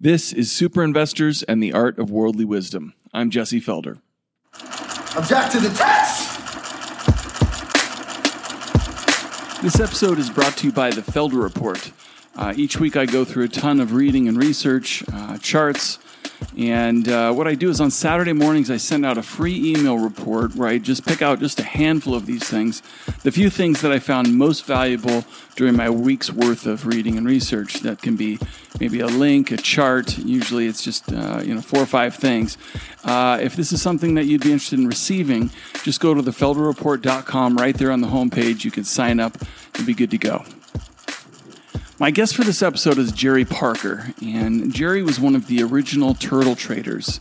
This is Super Investors and the Art of Worldly Wisdom. I'm Jesse Felder. Object to the test! This episode is brought to you by the Felder Report. Uh, each week I go through a ton of reading and research, uh, charts, and uh, what I do is on Saturday mornings, I send out a free email report where I just pick out just a handful of these things, the few things that I found most valuable during my week's worth of reading and research. That can be maybe a link, a chart. Usually it's just uh, you know four or five things. Uh, if this is something that you'd be interested in receiving, just go to thefelderreport.com. Right there on the homepage, you can sign up and be good to go. My guest for this episode is Jerry Parker, and Jerry was one of the original turtle traders.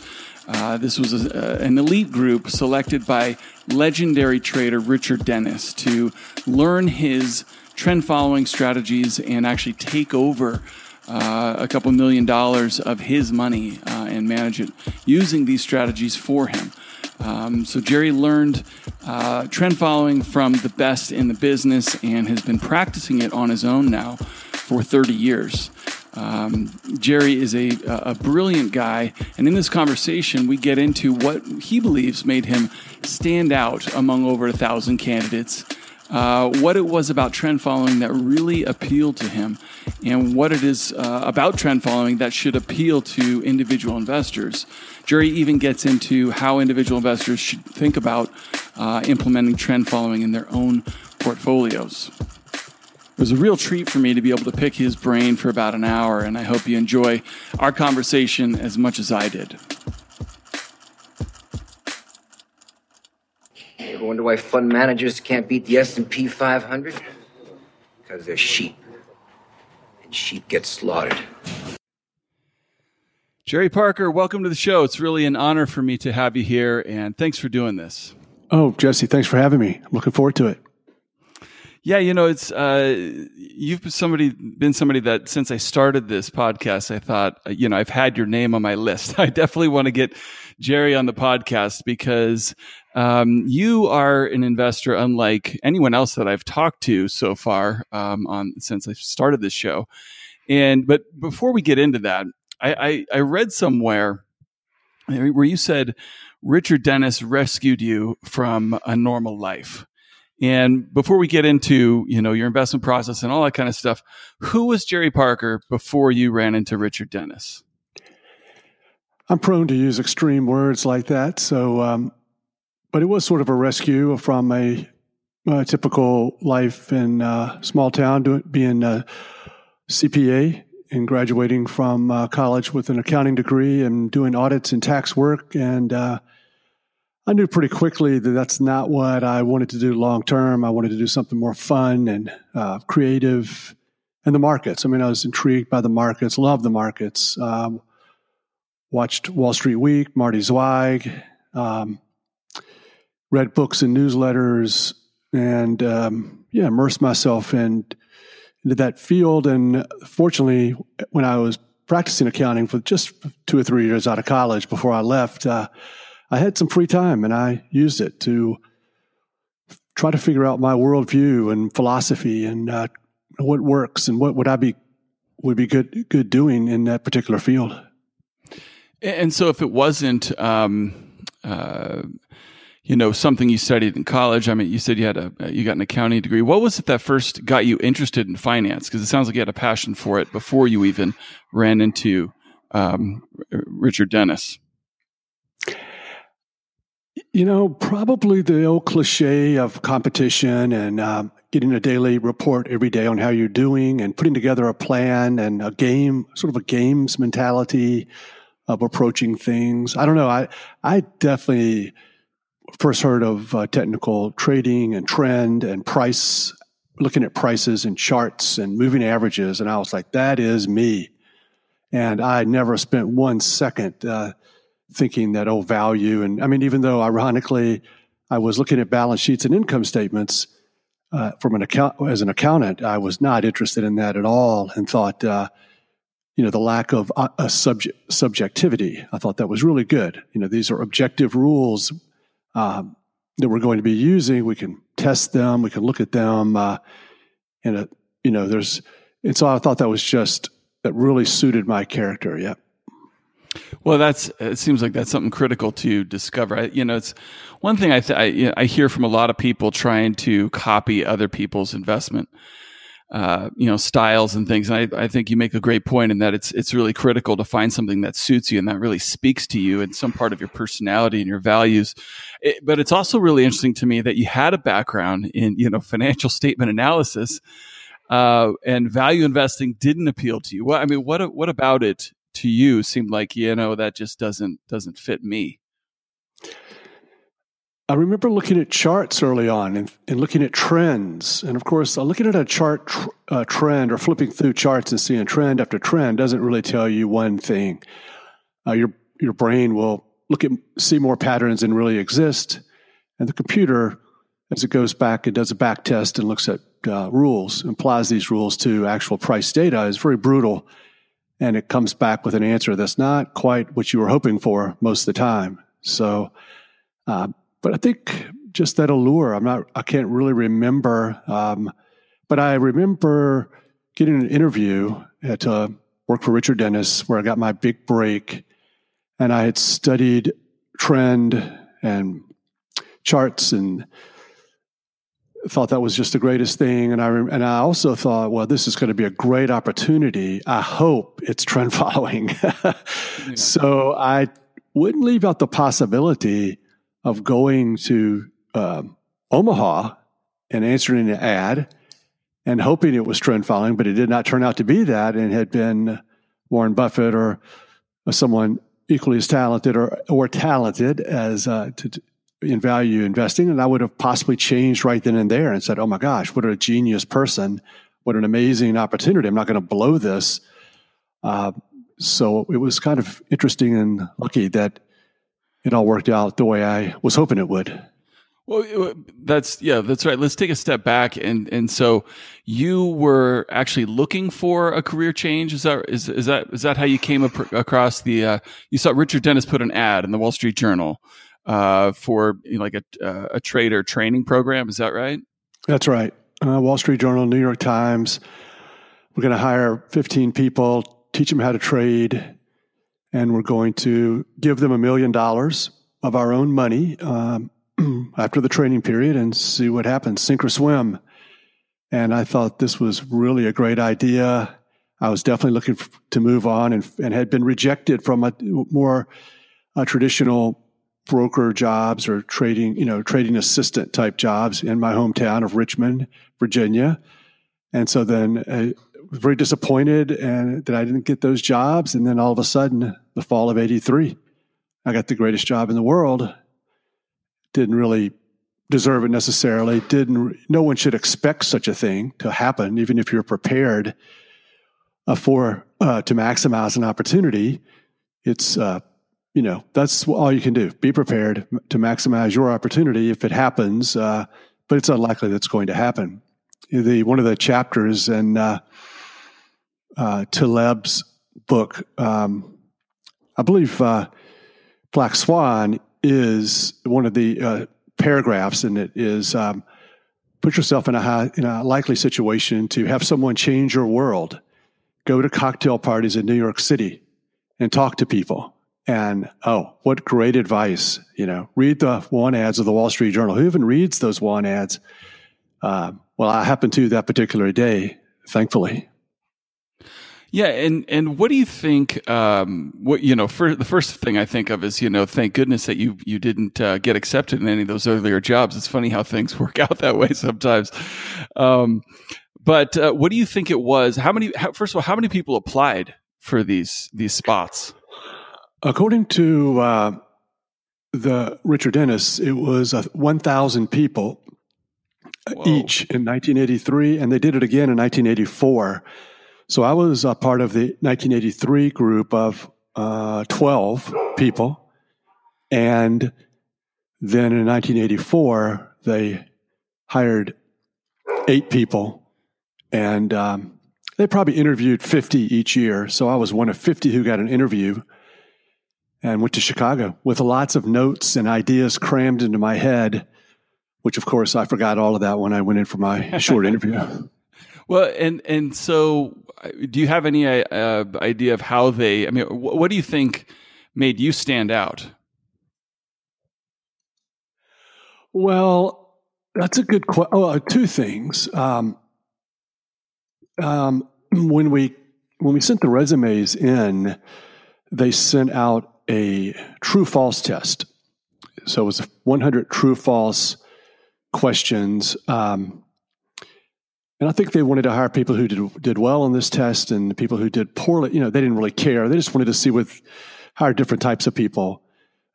Uh, this was a, an elite group selected by legendary trader Richard Dennis to learn his trend following strategies and actually take over uh, a couple million dollars of his money uh, and manage it using these strategies for him. Um, so Jerry learned uh, trend following from the best in the business and has been practicing it on his own now for 30 years. Um, Jerry is a, a brilliant guy, and in this conversation, we get into what he believes made him stand out among over a thousand candidates. Uh, what it was about trend following that really appealed to him, and what it is uh, about trend following that should appeal to individual investors. Jerry even gets into how individual investors should think about uh, implementing trend following in their own portfolios. It was a real treat for me to be able to pick his brain for about an hour, and I hope you enjoy our conversation as much as I did. You ever wonder why fund managers can't beat the S&P 500? Because they're sheep. And sheep get slaughtered. Jerry Parker, welcome to the show. It's really an honor for me to have you here, and thanks for doing this. Oh, Jesse, thanks for having me. I'm looking forward to it. Yeah, you know, it's uh, you've been somebody been somebody that since I started this podcast, I thought, uh, you know, I've had your name on my list. I definitely want to get Jerry on the podcast because um, you are an investor unlike anyone else that I've talked to so far um, on since I started this show. And but before we get into that, I, I, I read somewhere where you said Richard Dennis rescued you from a normal life. And before we get into, you know, your investment process and all that kind of stuff, who was Jerry Parker before you ran into Richard Dennis? I'm prone to use extreme words like that. So, um, but it was sort of a rescue from a, a typical life in a small town, doing, being a CPA and graduating from uh, college with an accounting degree and doing audits and tax work and uh, I knew pretty quickly that that's not what I wanted to do long term. I wanted to do something more fun and uh, creative. And the markets. I mean, I was intrigued by the markets, loved the markets. Um, watched Wall Street Week, Marty Zweig, um, read books and newsletters, and um, yeah, immersed myself in, into that field. And fortunately, when I was practicing accounting for just two or three years out of college before I left, uh, I had some free time and I used it to try to figure out my worldview and philosophy and uh, what works and what would I be would be good good doing in that particular field. And so, if it wasn't, um, uh, you know, something you studied in college, I mean, you said you had a you got an accounting degree. What was it that first got you interested in finance? Because it sounds like you had a passion for it before you even ran into um, Richard Dennis. You know, probably the old cliche of competition and um, getting a daily report every day on how you're doing and putting together a plan and a game, sort of a games mentality of approaching things. I don't know. I, I definitely first heard of uh, technical trading and trend and price, looking at prices and charts and moving averages. And I was like, that is me. And I never spent one second, uh, thinking that oh value and I mean even though ironically I was looking at balance sheets and income statements uh, from an account as an accountant I was not interested in that at all and thought uh, you know the lack of uh, a subject subjectivity. I thought that was really good. You know these are objective rules um, that we're going to be using. We can test them. We can look at them uh, and uh, you know there's and so I thought that was just that really suited my character. Yeah Well, that's it. Seems like that's something critical to discover. I, you know, it's one thing I, th- I, you know, I hear from a lot of people trying to copy other people's investment, uh, you know, styles and things. And I, I think you make a great point in that it's it's really critical to find something that suits you and that really speaks to you and some part of your personality and your values. It, but it's also really interesting to me that you had a background in you know financial statement analysis. Uh, and value investing didn't appeal to you. Well, I mean, what what about it to you seemed like you know that just doesn't doesn't fit me I remember looking at charts early on and, and looking at trends. And of course, uh, looking at a chart tr- uh, trend or flipping through charts and seeing trend after trend doesn't really tell you one thing. Uh, your, your brain will look at, see more patterns than really exist. And the computer, as it goes back and does a back test and looks at uh, rules, applies these rules to actual price data, is very brutal and it comes back with an answer that's not quite what you were hoping for most of the time. So, uh, but I think just that allure. I'm not. I can't really remember, um, but I remember getting an interview at uh, work for Richard Dennis, where I got my big break, and I had studied trend and charts and thought that was just the greatest thing. And I, and I also thought, well, this is going to be a great opportunity. I hope it's trend following. yeah. So I wouldn't leave out the possibility of going to um, Omaha and answering an ad and hoping it was trend following, but it did not turn out to be that and had been Warren Buffett or someone equally as talented or, or talented as uh, to, in value investing, and I would have possibly changed right then and there and said, "Oh my gosh, what a genius person! What an amazing opportunity! I'm not going to blow this." Uh, so it was kind of interesting and lucky that it all worked out the way I was hoping it would. Well, that's yeah, that's right. Let's take a step back and and so you were actually looking for a career change. Is that is is that is that how you came across the? Uh, you saw Richard Dennis put an ad in the Wall Street Journal uh, for you know, like a, uh, a trader training program. Is that right? That's right. Uh, Wall Street Journal, New York Times. We're going to hire 15 people, teach them how to trade, and we're going to give them a million dollars of our own money um, after the training period and see what happens, sink or swim. And I thought this was really a great idea. I was definitely looking to move on and, and had been rejected from a more a traditional broker jobs or trading, you know, trading assistant type jobs in my hometown of Richmond, Virginia. And so then I was very disappointed and that I didn't get those jobs. And then all of a sudden, the fall of 83, I got the greatest job in the world. Didn't really deserve it necessarily. Didn't, no one should expect such a thing to happen, even if you're prepared uh, for, uh, to maximize an opportunity. It's, uh, you know, that's all you can do. Be prepared to maximize your opportunity if it happens, uh, but it's unlikely that's going to happen. The one of the chapters in uh, uh, Taleb's book, um, I believe, uh, Black Swan is one of the uh, paragraphs, and it is um, put yourself in a high, in a likely situation to have someone change your world. Go to cocktail parties in New York City and talk to people and oh, what great advice! You know, read the want ads of the Wall Street Journal. Who even reads those want ads? Uh, well, I happened to that particular day, thankfully. Yeah, and and what do you think? Um, what you know, for the first thing I think of is you know, thank goodness that you you didn't uh, get accepted in any of those earlier jobs. It's funny how things work out that way sometimes. Um, but uh, what do you think it was? How many? How, first of all, how many people applied for these these spots? According to uh, the Richard Dennis, it was uh, 1,000 people Whoa. each in 1983, and they did it again in 1984. So I was a part of the 1983 group of uh, 12 people. And then in 1984, they hired eight people. And um, they probably interviewed 50 each year. So I was one of 50 who got an interview and went to Chicago with lots of notes and ideas crammed into my head, which of course I forgot all of that when I went in for my short interview. Well, and and so, do you have any uh, idea of how they? I mean, what do you think made you stand out? Well, that's a good question. Oh, uh, two things. Um, um, when we when we sent the resumes in, they sent out a true false test. So it was 100 true false questions. Um, and I think they wanted to hire people who did, did well on this test and people who did poorly. You know, they didn't really care. They just wanted to see with hire different types of people.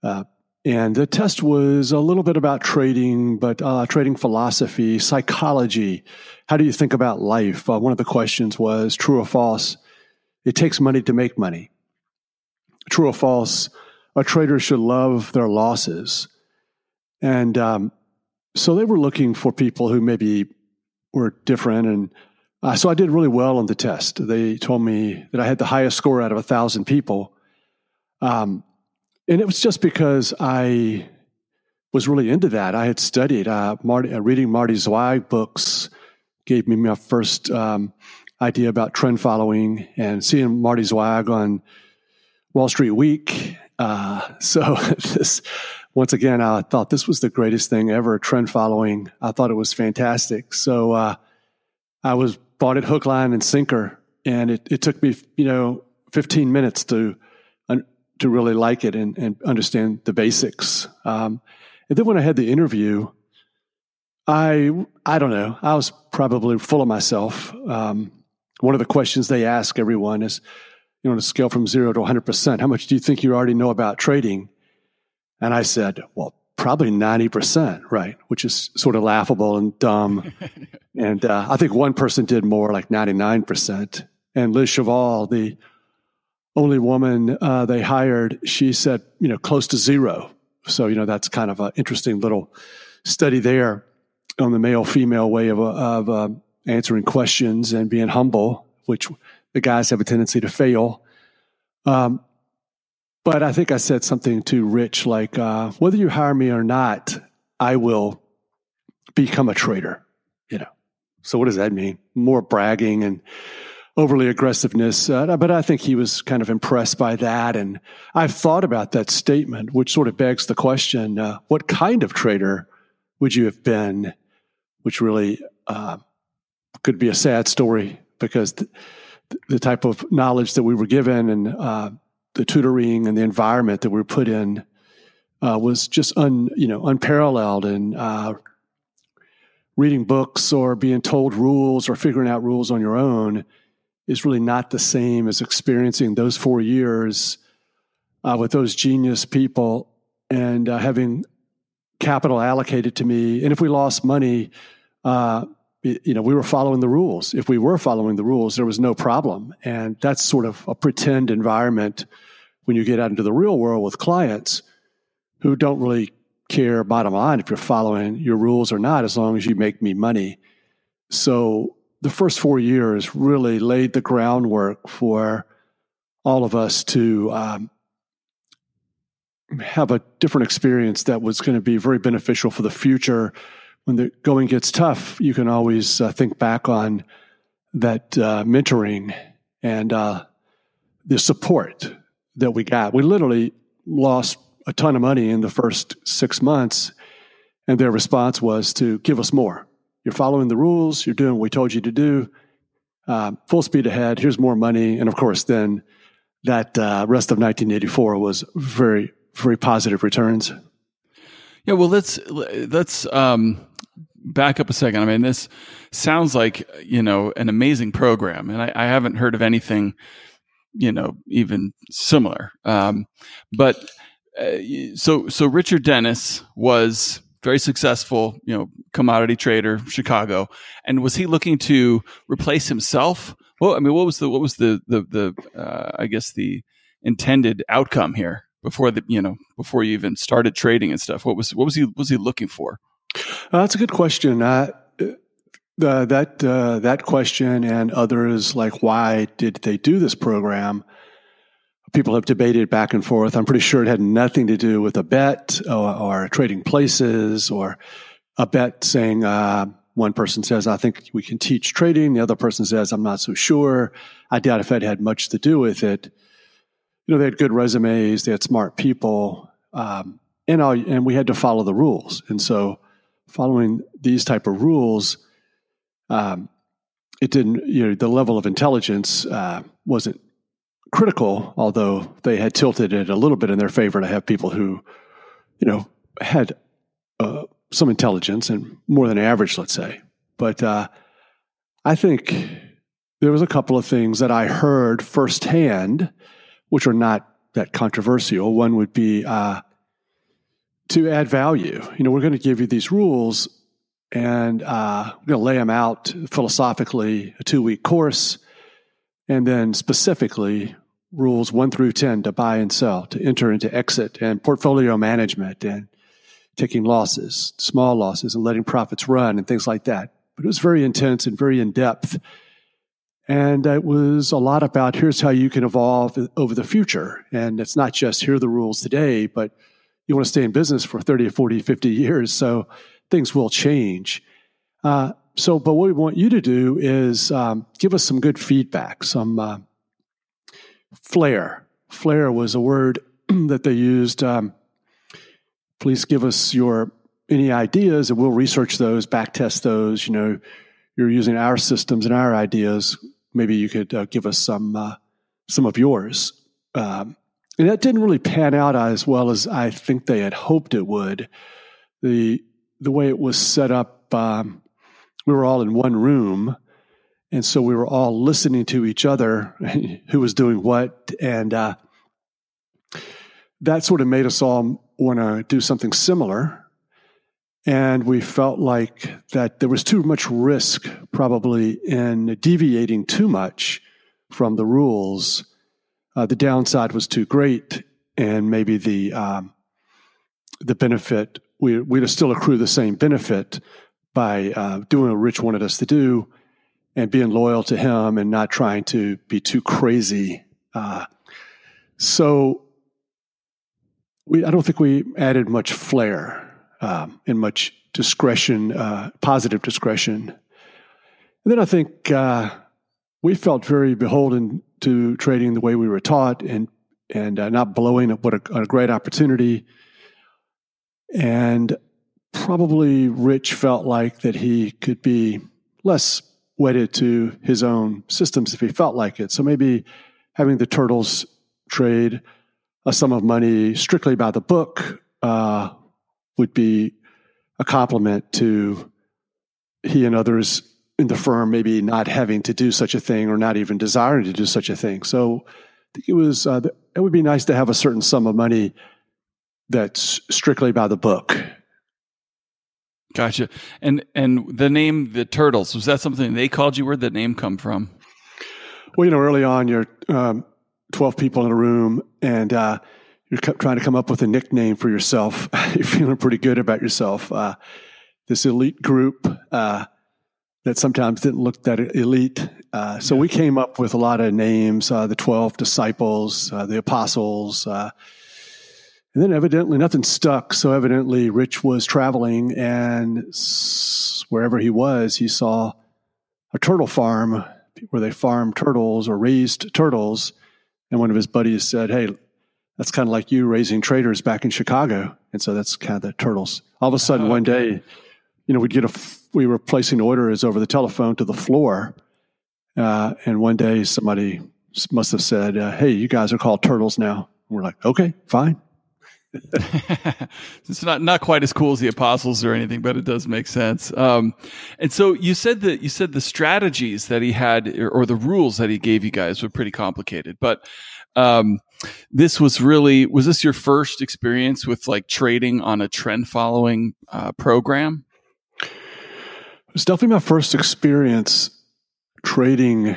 Uh, and the test was a little bit about trading, but uh, trading philosophy, psychology. How do you think about life? Uh, one of the questions was true or false. It takes money to make money. True or false? A trader should love their losses. And um, so they were looking for people who maybe were different. And uh, so I did really well on the test. They told me that I had the highest score out of a thousand people. Um, and it was just because I was really into that. I had studied uh, Marty, uh, reading Marty Zweig books gave me my first um, idea about trend following and seeing Marty Zweig on Wall Street Week. Uh, so this once again, I thought this was the greatest thing ever. Trend following. I thought it was fantastic. So uh, I was bought it hook, line, and sinker, and it, it took me, you know, 15 minutes to to really like it and, and understand the basics. Um, and then when I had the interview, I I don't know. I was probably full of myself. Um, one of the questions they ask everyone is, you know, on a scale from zero to 100 percent, how much do you think you already know about trading? And I said, well, probably 90%, right? Which is sort of laughable and dumb. and uh, I think one person did more, like 99%. And Liz Cheval, the only woman uh, they hired, she said, you know, close to zero. So, you know, that's kind of an interesting little study there on the male female way of, of uh, answering questions and being humble, which the guys have a tendency to fail. Um, but I think I said something to Rich like, uh, whether you hire me or not, I will become a trader, you know. So what does that mean? More bragging and overly aggressiveness. Uh, but I think he was kind of impressed by that. And I've thought about that statement, which sort of begs the question, uh, what kind of trader would you have been? Which really uh, could be a sad story because the, the, type of knowledge that we were given and uh, the tutoring and the environment that we were put in uh, was just un, you know, unparalleled. And uh, reading books or being told rules or figuring out rules on your own is really not the same as experiencing those four years uh, with those genius people and uh, having capital allocated to me. And if we lost money, uh, you know, we were following the rules. If we were following the rules, there was no problem. And that's sort of a pretend environment when you get out into the real world with clients who don't really care, bottom line, if you're following your rules or not, as long as you make me money. So the first four years really laid the groundwork for all of us to um, have a different experience that was going to be very beneficial for the future when the going gets tough, you can always uh, think back on that uh, mentoring and uh, the support that we got. We literally lost a ton of money in the first six months, and their response was to give us more. You're following the rules. You're doing what we told you to do. Uh, full speed ahead. Here's more money, and of course, then that uh, rest of 1984 was very, very positive returns. Yeah, well, let's let's um, back up a second. I mean, this sounds like you know an amazing program, and I, I haven't heard of anything you know even similar. Um, but uh, so so Richard Dennis was very successful, you know, commodity trader, Chicago, and was he looking to replace himself? Well, I mean, what was the what was the the the uh, I guess the intended outcome here before the you know before you even started trading and stuff? What was what was he was he looking for? Uh, that's a good question. Uh, uh, that uh, that question and others like why did they do this program? People have debated back and forth. I'm pretty sure it had nothing to do with a bet or, or trading places or a bet saying one person says I think we can teach trading, the other person says I'm not so sure. I doubt if it had much to do with it. you know, they had good resumes, they had smart people, um, and all, and we had to follow the rules. And so, following these type of rules, um, it didn't. You know, the level of intelligence uh, wasn't critical, although they had tilted it a little bit in their favor to have people who, you know, had uh, some intelligence and more than average, let's say. But uh, I think there was a couple of things that I heard firsthand, which are not that controversial. One would be uh, to add value. You know, we're going to give you these rules, and uh, we're going to lay them out philosophically, a two week course, and then specifically rules one through 10 to buy and sell, to enter into exit, and portfolio management, and taking losses, small losses, and letting profits run, and things like that. But it was very intense and very in depth. And it was a lot about here's how you can evolve over the future. And it's not just here are the rules today, but you want to stay in business for 30, 40, 50 years. So things will change. Uh, so, but what we want you to do is um, give us some good feedback, some uh, flair. Flair was a word that they used. Um, please give us your any ideas, and we'll research those, back test those. You know, you're using our systems and our ideas. Maybe you could uh, give us some uh, some of yours. Um, and that didn't really pan out as well as I think they had hoped it would. the The way it was set up, um, we were all in one room, and so we were all listening to each other, who was doing what, and uh, that sort of made us all want to do something similar. And we felt like that there was too much risk, probably, in deviating too much from the rules. Uh, the downside was too great, and maybe the um, the benefit we we'd still accrue the same benefit by uh, doing what Rich wanted us to do, and being loyal to him and not trying to be too crazy. Uh, so we I don't think we added much flair um, and much discretion, uh, positive discretion. And then I think uh, we felt very beholden to trading the way we were taught and and uh, not blowing up what a, a great opportunity. And probably Rich felt like that he could be less wedded to his own systems if he felt like it. So maybe having the turtles trade a sum of money strictly by the book uh, would be a complement to he and others in the firm maybe not having to do such a thing or not even desiring to do such a thing. So I think it was uh, it would be nice to have a certain sum of money that's strictly by the book. Gotcha. And and the name the turtles was that something they called you? Where'd that name come from? Well, you know, early on, you're um, twelve people in a room, and uh, you're trying to come up with a nickname for yourself. you're feeling pretty good about yourself. Uh, this elite group uh, that sometimes didn't look that elite. Uh, so yeah. we came up with a lot of names: uh, the twelve disciples, uh, the apostles. Uh, and then evidently nothing stuck. So evidently Rich was traveling, and wherever he was, he saw a turtle farm where they farmed turtles or raised turtles. And one of his buddies said, "Hey, that's kind of like you raising traders back in Chicago. And so that's kind of the turtles. All of a sudden, one day, you know, we'd get a, we were placing orders over the telephone to the floor. Uh, and one day somebody must have said, uh, Hey, you guys are called turtles now. And we're like, okay, fine. it's not not quite as cool as the apostles or anything, but it does make sense. Um, and so you said that you said the strategies that he had or, or, the rules that he gave you guys were pretty complicated. But um, this was really was this your first experience with like trading on a trend following uh, program? It was definitely my first experience trading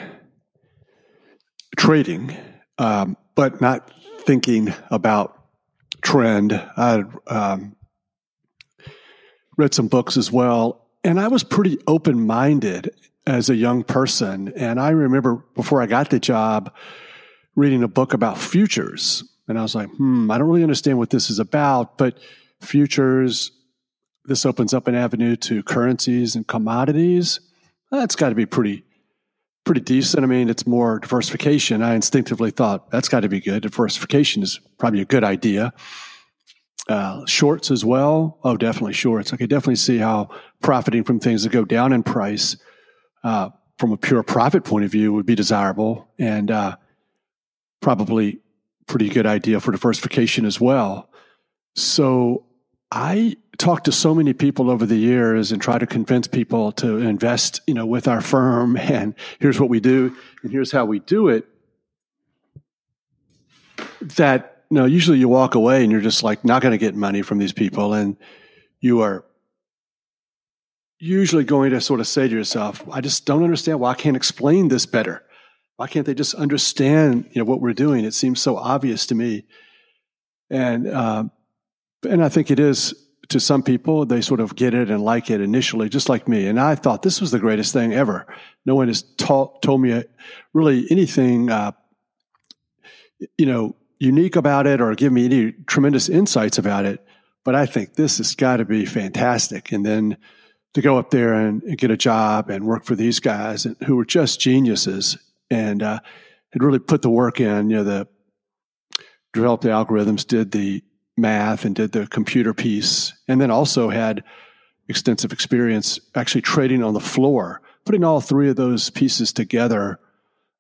trading, um, but not thinking about trend. I um, read some books as well, and I was pretty open minded as a young person. And I remember before I got the job reading a book about futures. And I was like, hmm, I don't really understand what this is about, but futures, this opens up an avenue to currencies and commodities. That's got to be pretty, pretty decent. I mean, it's more diversification. I instinctively thought that's got to be good. Diversification is probably a good idea. Uh, shorts as well. Oh, definitely shorts. I could definitely see how profiting from things that go down in price, uh, from a pure profit point of view, would be desirable and uh, probably pretty good idea for diversification as well. So I talked to so many people over the years and try to convince people to invest, you know, with our firm and here's what we do and here's how we do it. That you know, usually you walk away and you're just like not going to get money from these people and you are usually going to sort of say to yourself, I just don't understand why I can't explain this better. Why can't they just understand, you know, what we're doing? It seems so obvious to me. And, um, and I think it is to some people, they sort of get it and like it initially, just like me. And I thought this was the greatest thing ever. No one has taught, told me really anything, uh, you know, unique about it or give me any tremendous insights about it. But I think this has got to be fantastic. And then to go up there and, and get a job and work for these guys who were just geniuses and uh, had really put the work in, you know, the developed the algorithms, did the math and did the computer piece, and then also had extensive experience actually trading on the floor, putting all three of those pieces together,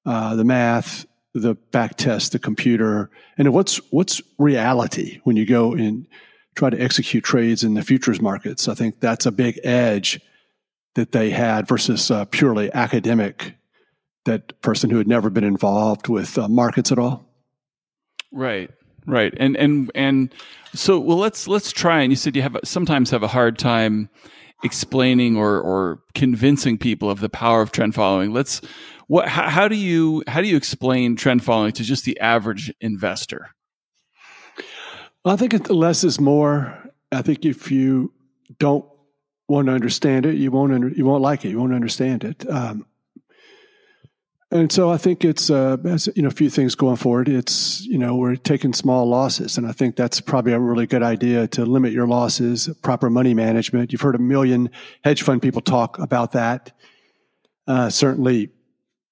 uh, the math, the back test, the computer, and what's what's reality when you go and try to execute trades in the futures markets. I think that's a big edge that they had versus uh, purely academic. That person who had never been involved with uh, markets at all. Right, right, and and and so well. Let's let's try. And you said you have sometimes have a hard time explaining or or convincing people of the power of trend following. Let's what how, how do you how do you explain trend following to just the average investor? Well, I think less is more. I think if you don't want to understand it, you won't under, you won't like it. You won't understand it. Um, and so I think it's uh, you know a few things going forward. It's you know we're taking small losses, and I think that's probably a really good idea to limit your losses. Proper money management. You've heard a million hedge fund people talk about that. Uh, certainly,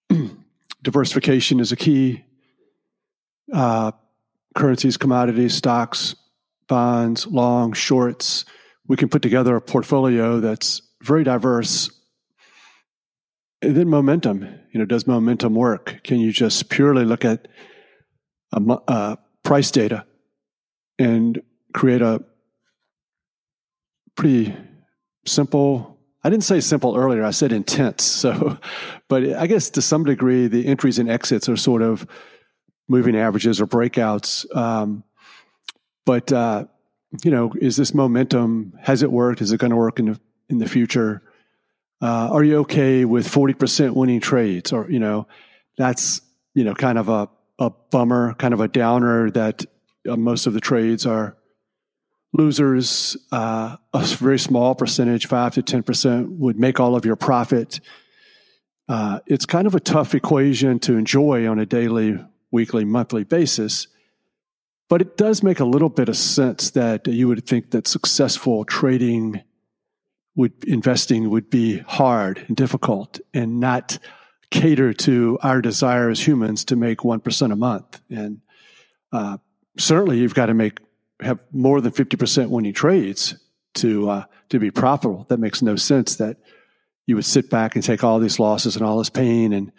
diversification is a key. Uh, currencies, commodities, stocks, bonds, long, shorts. We can put together a portfolio that's very diverse. And then momentum. You know, does momentum work? Can you just purely look at a, uh, price data and create a pretty simple I didn't say simple earlier. I said intense. So, but I guess to some degree, the entries and exits are sort of moving averages or breakouts. Um, but uh, you know, is this momentum? Has it worked? Is it going to work in the in the future? Uh, are you okay with forty percent winning trades? Or you know, that's you know kind of a a bummer, kind of a downer that uh, most of the trades are losers, uh, a very small percentage, five to 10%, would make all of your profit. Uh, it's kind of a tough equation to enjoy on a daily, weekly, monthly basis. But it does make a little bit of sense that you would think that successful trading would investing would be hard and difficult and not cater to our desire as humans to make 1% a month. And uh, certainly you've got to make have more than 50% winning trades to uh, to be profitable. That makes no sense that you would sit back and take all these losses and all this pain and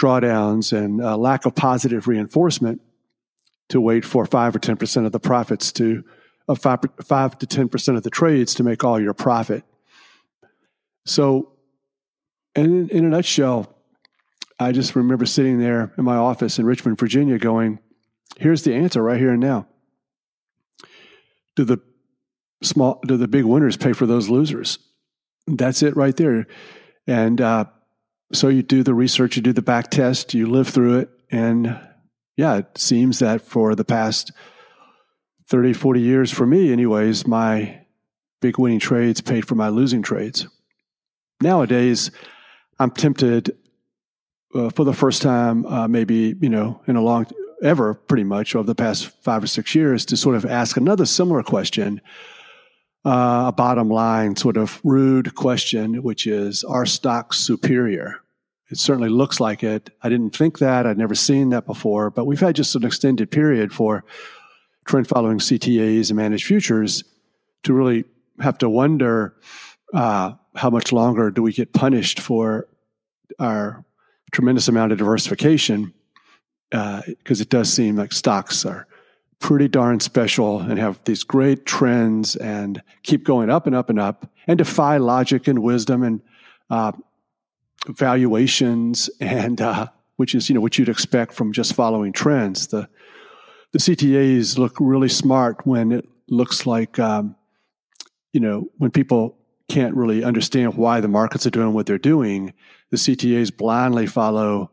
drawdowns and uh, lack of positive reinforcement to wait for 5 or 10% of the profits to of 5, 5 to 10% of the trades to make all your profit. So in, in a nutshell, I just remember sitting there in my office in Richmond, Virginia going, here's the answer right here and now do the small do the big winners pay for those losers? That's it right there. And uh, so you do the research, you do the back test, you live through it, and yeah, it seems that for the past 30, 40 years, for me, anyways, my big winning trades paid for my losing trades. Nowadays, I'm tempted uh, for the first time, uh, maybe you know, in a long ever, pretty much, over the past five or six years, to sort of ask another similar question, uh, a bottom line, sort of rude question, which is Are stocks superior? it certainly looks like it. I didn't think that. I'd never seen that before, but we've had just an extended period for trend following CTAs and managed futures to really have to wonder uh, how much longer do we get punished for our tremendous amount of diversification because uh, it does seem like stocks are pretty darn special and have these great trends and keep going up and up and up and defy logic and wisdom and uh, valuations and uh, which is you know what you'd expect from just following trends. The the CTAs look really smart when it looks like um, you know when people can't really understand why the markets are doing what they're doing. The CTAs blindly follow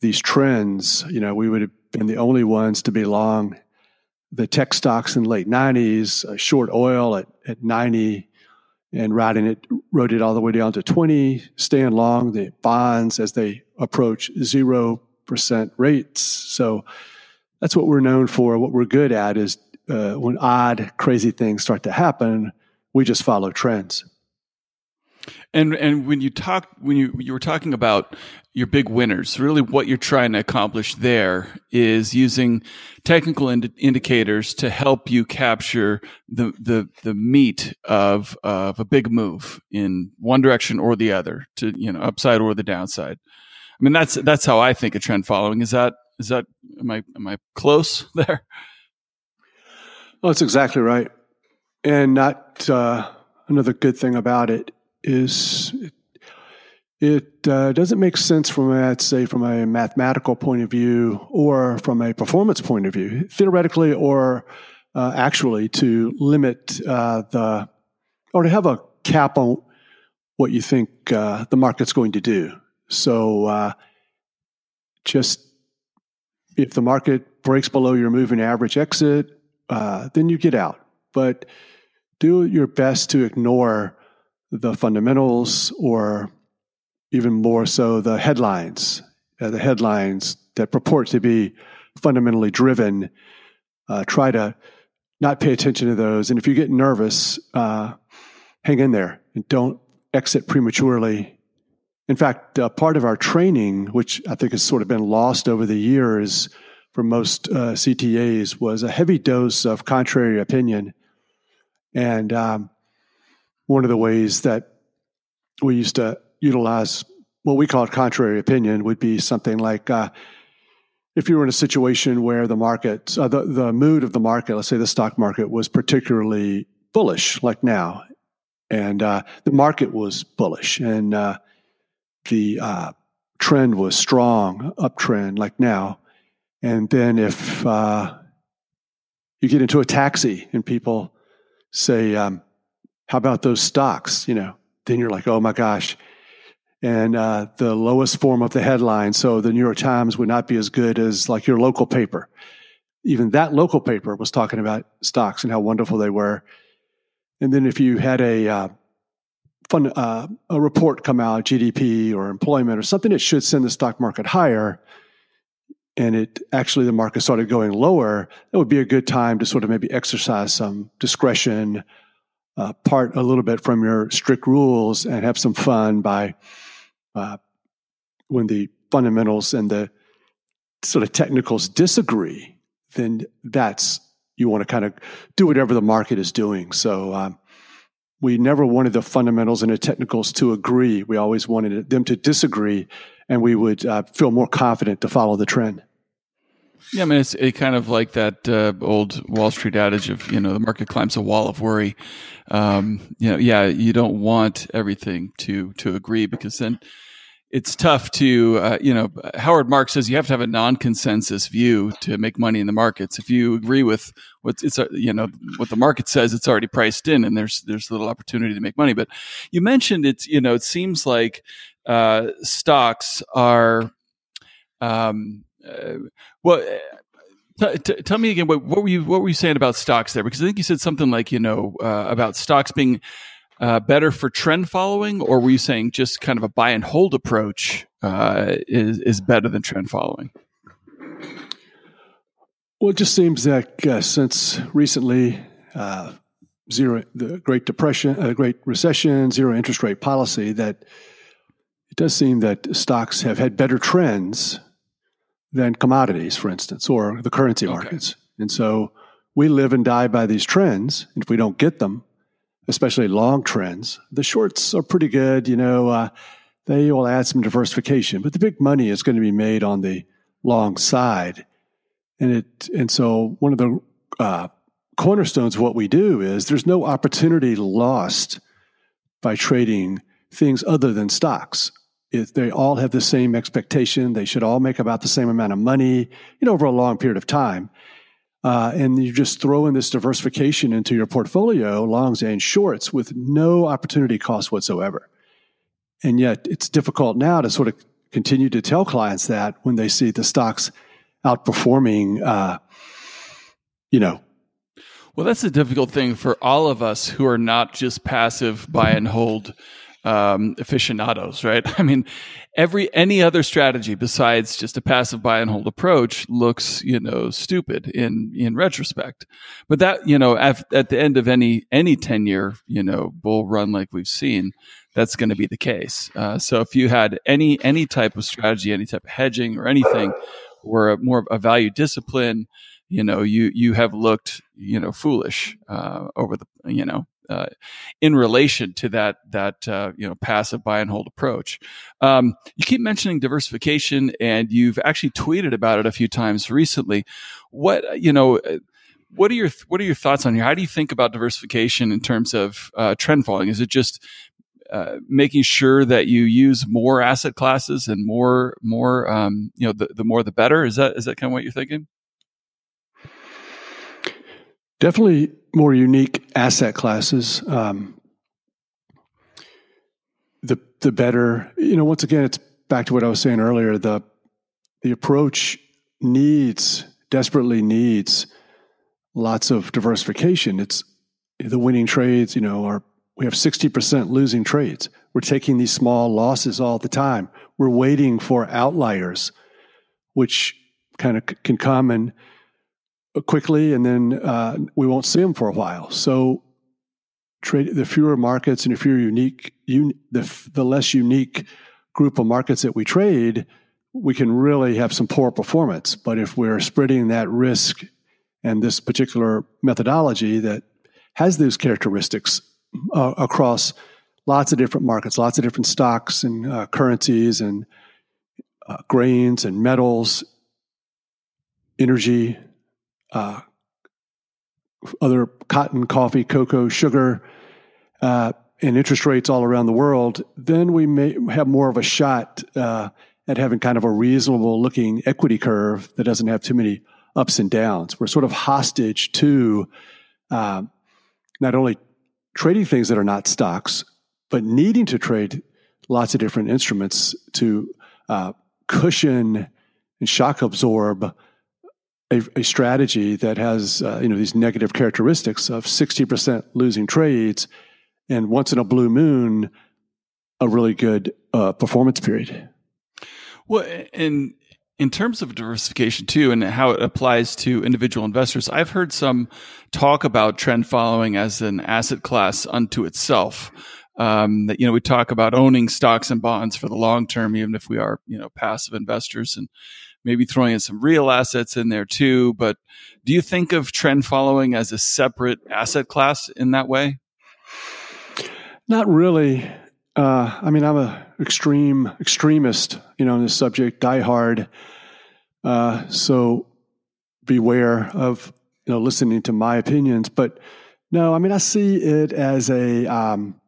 these trends. You know, we would have been the only ones to be long the tech stocks in the late 90s, uh, short oil at, at 90 and riding it, rode it all the way down to 20, staying long the bonds as they approach 0% rates. So that's what we're known for. What we're good at is uh, when odd, crazy things start to happen, we just follow trends. And and when you talk when you you were talking about your big winners, really what you're trying to accomplish there is using technical ind- indicators to help you capture the the the meat of of a big move in one direction or the other, to you know upside or the downside. I mean that's that's how I think of trend following. Is that is that am I am I close there? Well, that's exactly right. And not uh, another good thing about it is it uh, doesn't make sense from, I'd say, from a mathematical point of view or from a performance point of view, theoretically or uh, actually, to limit uh, the or to have a cap on what you think uh, the market's going to do. So, uh, just if the market breaks below your moving average exit, uh, then you get out. But do your best to ignore the fundamentals or even more so the headlines, uh, the headlines that purport to be fundamentally driven. Uh, try to not pay attention to those. And if you get nervous, uh, hang in there and don't exit prematurely. In fact, uh, part of our training, which I think has sort of been lost over the years for most uh, CTAs, was a heavy dose of contrary opinion. And um, one of the ways that we used to utilize what we call contrary opinion would be something like uh, if you were in a situation where the market, uh, the, the mood of the market, let's say the stock market was particularly bullish, like now, and uh, the market was bullish, and uh, the uh, trend was strong, uptrend, like now, and then if uh, you get into a taxi and people say, um, how about those stocks? You know, then you're like, oh my gosh. And uh, the lowest form of the headline. So the New York Times would not be as good as like your local paper. Even that local paper was talking about stocks and how wonderful they were. And then if you had a uh, fun, uh, a report come out, GDP or employment or something that should send the stock market higher, and it actually the market started going lower, that would be a good time to sort of maybe exercise some discretion uh, part a little bit from your strict rules and have some fun by uh, when the fundamentals and the sort of technicals disagree, then that's you want to kind of do whatever the market is doing. So um, we never wanted the fundamentals and the technicals to agree. We always wanted them to disagree, and we would uh, feel more confident to follow the trend. Yeah, I mean, it's it kind of like that uh, old Wall Street adage of you know the market climbs a wall of worry. Um, you know, yeah, you don't want everything to to agree because then it's tough to uh, you know. Howard Marks says you have to have a non-consensus view to make money in the markets. If you agree with what it's uh, you know what the market says, it's already priced in, and there's there's little opportunity to make money. But you mentioned it's you know it seems like uh, stocks are. Um, uh, well, uh, T- t- tell me again what, what, were you what were you saying about stocks there? Because I think you said something like you know uh, about stocks being uh, better for trend following, or were you saying just kind of a buy and hold approach uh, is is better than trend following? Well, it just seems that uh, since recently, zero the Great Depression, uh, Great Recession, zero interest rate policy, that it does seem that stocks have had better trends than commodities, for instance, or the currency okay. markets. And so we live and die by these trends. And if we don't get them, especially long trends, the shorts are pretty good. You know, uh, they will add some diversification, but the big money is going to be made on the long side. And it, and so one of the uh, cornerstones of what we do is there's no opportunity lost by trading things other than stocks. If they all have the same expectation. They should all make about the same amount of money, you know, over a long period of time. Uh, and you just throw in this diversification into your portfolio, longs and shorts, with no opportunity cost whatsoever. And yet, it's difficult now to sort of continue to tell clients that when they see the stocks outperforming, uh, you know, well, that's a difficult thing for all of us who are not just passive buy and hold um, aficionados, right? I mean, every any other strategy besides just a passive buy and hold approach looks, you know, stupid in in retrospect. But that, you know, at, at the end of any any ten year, you know, bull run like we've seen, that's going to be the case. Uh, so if you had any any type of strategy, any type of hedging or anything, or a, more of a value discipline, you know, you you have looked, you know, foolish uh, over the, you know, uh, in relation to that that uh, you know passive buy and hold approach. Um, you keep mentioning diversification, and you've actually tweeted about it a few times recently. What you know. Uh, what are your What are your thoughts on here? How do you think about diversification in terms of uh, trend following? Is it just uh, making sure that you use more asset classes and more more um, you know the, the more the better is that is that kind of what you're thinking Definitely more unique asset classes. Um, the the better, you know. Once again, it's back to what I was saying earlier. The the approach needs desperately needs lots of diversification. It's the winning trades. You know, are we have sixty percent losing trades. We're taking these small losses all the time. We're waiting for outliers, which kind of c- can come and quickly, and then uh, we won't see them for a while. So, trade the fewer markets and the fewer unique, un, the the less unique group of markets that we trade, we can really have some poor performance. But if we're spreading that risk and this particular methodology that has those characteristics uh, across lots of different markets, lots of different stocks and uh, currencies and uh, grains and metals, energy, uh, other cotton, coffee, cocoa, sugar, uh, and interest rates all around the world, then we may have more of a shot uh, at having kind of a reasonable looking equity curve that doesn't have too many ups and downs. We're sort of hostage to uh, not only trading things that are not stocks, but needing to trade lots of different instruments to uh, cushion and shock absorb a, a strategy that has uh, you know these negative characteristics of 60% losing trades and once in a blue moon a really good uh, performance period. Well and in terms of diversification too and how it applies to individual investors i've heard some talk about trend following as an asset class unto itself. Um, that you know we talk about owning stocks and bonds for the long term even if we are you know passive investors. And maybe throwing in some real assets in there too. But do you think of trend following as a separate asset class in that way? Not really. Uh, I mean, I'm a extreme extremist, you know, on this subject, die hard. Uh, so beware of you know listening to my opinions. But no, I mean, I see it as a um,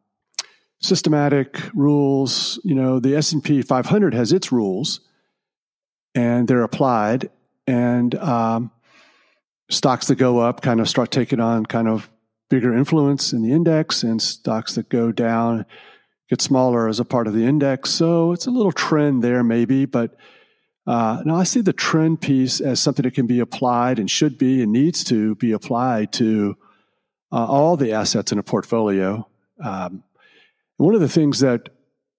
systematic rules. You know, the S and P 500 has its rules and they're applied, and um, stocks that go up kind of start taking on kind of bigger influence in the index, and stocks that go down get smaller as a part of the index. So it's a little trend there, maybe, but. Uh, now, I see the trend piece as something that can be applied and should be and needs to be applied to uh, all the assets in a portfolio. Um, one of the things that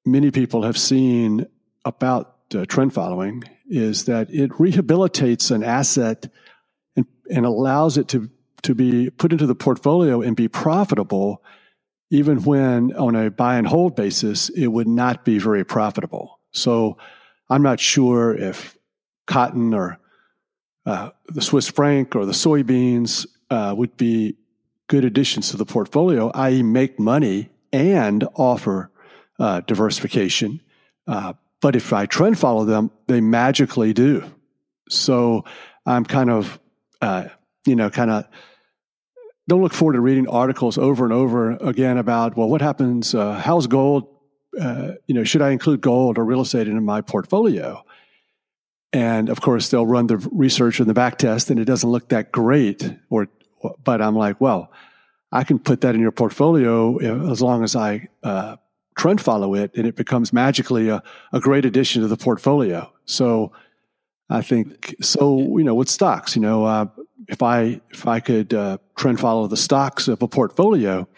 many people have seen about uh, trend following is that it rehabilitates an asset and, and allows it to, to be put into the portfolio and be profitable even when on a buy and hold basis, it would not be very profitable. So I'm not sure if cotton or uh, the Swiss franc or the soybeans uh, would be good additions to the portfolio, i.e., make money and offer uh, diversification. Uh, but if I trend follow them, they magically do. So I'm kind of, uh, you know, kind of don't look forward to reading articles over and over again about, well, what happens? Uh, how's gold? Uh, you know, should I include gold or real estate in my portfolio? And of course, they'll run the research and the back test, and it doesn't look that great. Or, but I'm like, well, I can put that in your portfolio as long as I uh, trend follow it, and it becomes magically a, a great addition to the portfolio. So I think so. You know, with stocks, you know, uh, if I if I could uh, trend follow the stocks of a portfolio,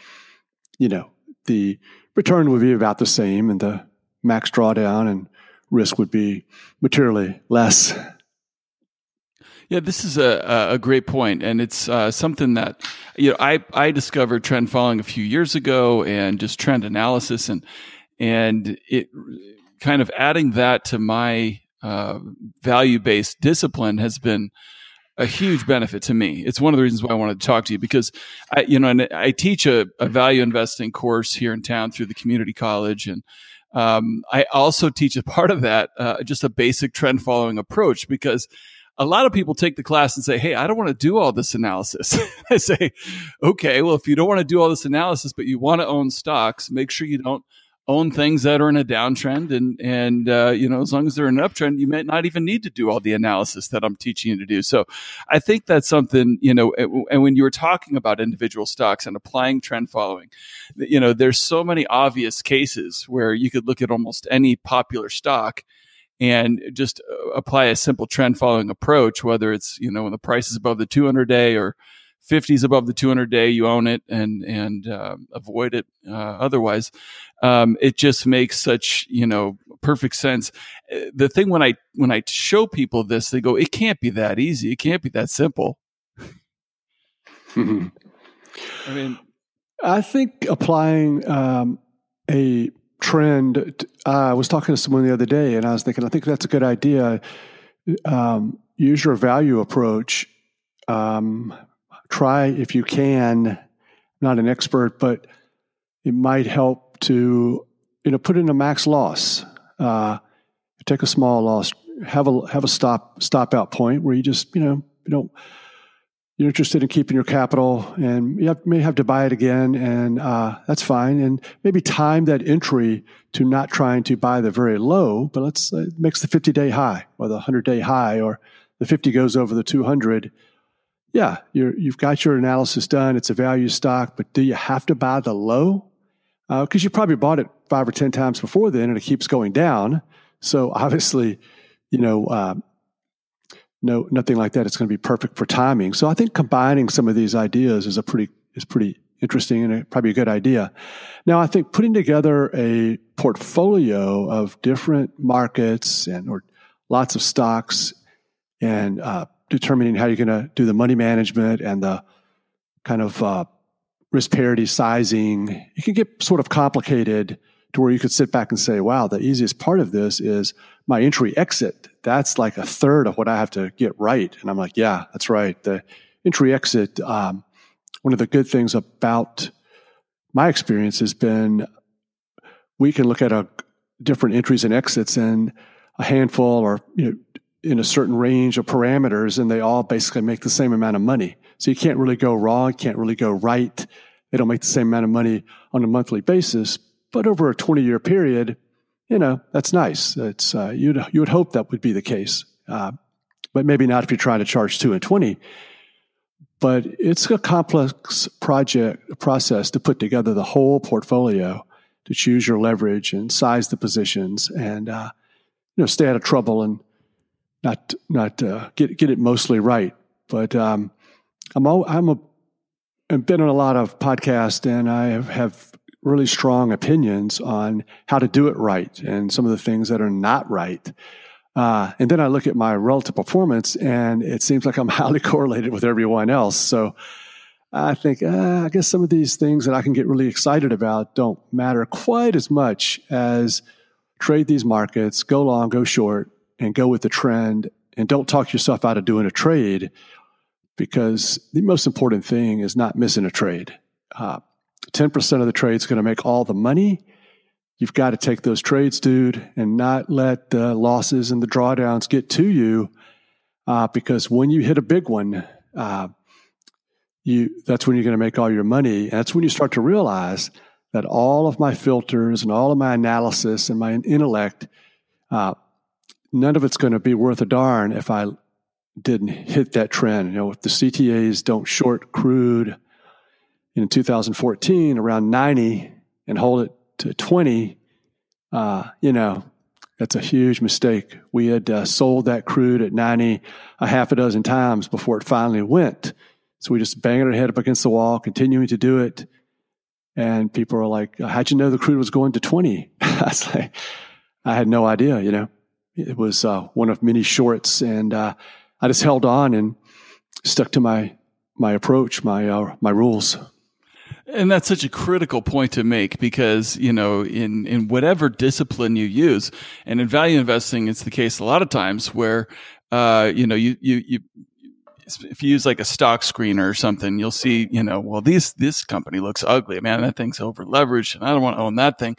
you know, the return would be about the same, and the max drawdown and risk would be materially less. Yeah, this is a a great point, and it's uh, something that you know I I discovered trend following a few years ago, and just trend analysis, and and it kind of adding that to my uh, value based discipline has been a huge benefit to me. It's one of the reasons why I wanted to talk to you because I, you know, and I teach a, a value investing course here in town through the community college, and um, I also teach a part of that uh, just a basic trend following approach because a lot of people take the class and say, Hey, I don't want to do all this analysis. I say, okay, well, if you don't want to do all this analysis, but you want to own stocks, make sure you don't own things that are in a downtrend and and uh, you know as long as they're in an uptrend you might not even need to do all the analysis that i'm teaching you to do so i think that's something you know and when you were talking about individual stocks and applying trend following you know there's so many obvious cases where you could look at almost any popular stock and just uh, apply a simple trend following approach whether it's you know when the price is above the 200 day or 50s above the 200 day, you own it and and uh, avoid it uh, otherwise. Um, it just makes such you know perfect sense. Uh, the thing when I when I show people this, they go, "It can't be that easy. It can't be that simple." I mean, I think applying um, a trend. Uh, I was talking to someone the other day, and I was thinking, I think that's a good idea. Um, use your value approach. Um, try if you can. Not an expert, but it might help to you know put in a max loss. Uh, take a small loss. Have a have a stop stop out point where you just you know you don't you're interested in keeping your capital and you have, may have to buy it again and uh, that's fine and maybe time that entry to not trying to buy the very low but let's uh, makes the 50 day high or the 100 day high or the 50 goes over the 200 yeah, you have got your analysis done. It's a value stock, but do you have to buy the low? Because uh, you probably bought it five or 10 times before then and it keeps going down. So obviously, you know, uh, no, nothing like that. It's going to be perfect for timing. So I think combining some of these ideas is a pretty, is pretty interesting and a, probably a good idea. Now, I think putting together a portfolio of different markets and or lots of stocks and uh, determining how you're going to do the money management and the kind of uh, risk parity sizing, it can get sort of complicated to where you could sit back and say, wow, the easiest part of this is my entry exit. That's like a third of what I have to get right. And I'm like, yeah, that's right. The entry exit, um, one of the good things about my experience has been we can look at a different entries and exits and a handful or you know in a certain range of parameters and they all basically make the same amount of money. So you can't really go wrong, can't really go right. They don't make the same amount of money on a monthly basis, but over a 20 year period, you know, that's nice. It's, uh, you'd, you would hope that would be the case. Uh, but maybe not if you're trying to charge two and 20. But it's a complex project process to put together the whole portfolio, to choose your leverage and size the positions and, uh, you know, stay out of trouble and not not uh, get get it mostly right. But um, I'm all, I'm a I've been on a lot of podcasts, and I have, have really strong opinions on how to do it right and some of the things that are not right. Uh, and then I look at my relative performance, and it seems like I'm highly correlated with everyone else. So I think, uh, I guess some of these things that I can get really excited about don't matter quite as much as trade these markets, go long, go short, and go with the trend. And don't talk yourself out of doing a trade because the most important thing is not missing a trade. Uh, 10% of the trade is going to make all the money. You've got to take those trades, dude, and not let the losses and the drawdowns get to you. Uh, because when you hit a big one, uh, you that's when you're going to make all your money. And that's when you start to realize that all of my filters and all of my analysis and my intellect, uh, none of it's going to be worth a darn if I didn't hit that trend. You know, if the CTAs don't short crude in 2014 around 90 and hold it to 20, uh, you know, that's a huge mistake. We had uh, sold that crude at 90 a half a dozen times before it finally went. So we just banged our head up against the wall, continuing to do it. And people are like, how'd you know the crude was going to 20? I was like, I had no idea, you know. It was uh, one of many shorts. And uh, I just held on and stuck to my, my approach, my, uh, my rules. And that's such a critical point to make because, you know, in, in whatever discipline you use, and in value investing, it's the case a lot of times where, uh, you know, you, you, you, if you use like a stock screener or something, you'll see, you know, well, this, this company looks ugly. Man, that thing's over leveraged and I don't want to own that thing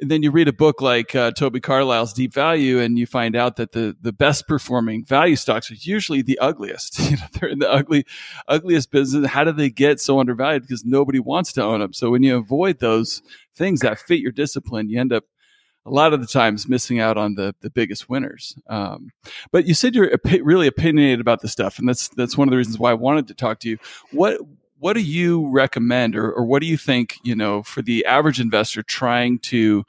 then you read a book like uh, Toby Carlisle's Deep Value, and you find out that the the best performing value stocks are usually the ugliest. You know, they're in the ugly, ugliest business. How do they get so undervalued? Because nobody wants to own them. So when you avoid those things that fit your discipline, you end up a lot of the times missing out on the the biggest winners. Um, but you said you're really opinionated about the stuff, and that's that's one of the reasons why I wanted to talk to you. What what do you recommend or, or what do you think, you know, for the average investor trying to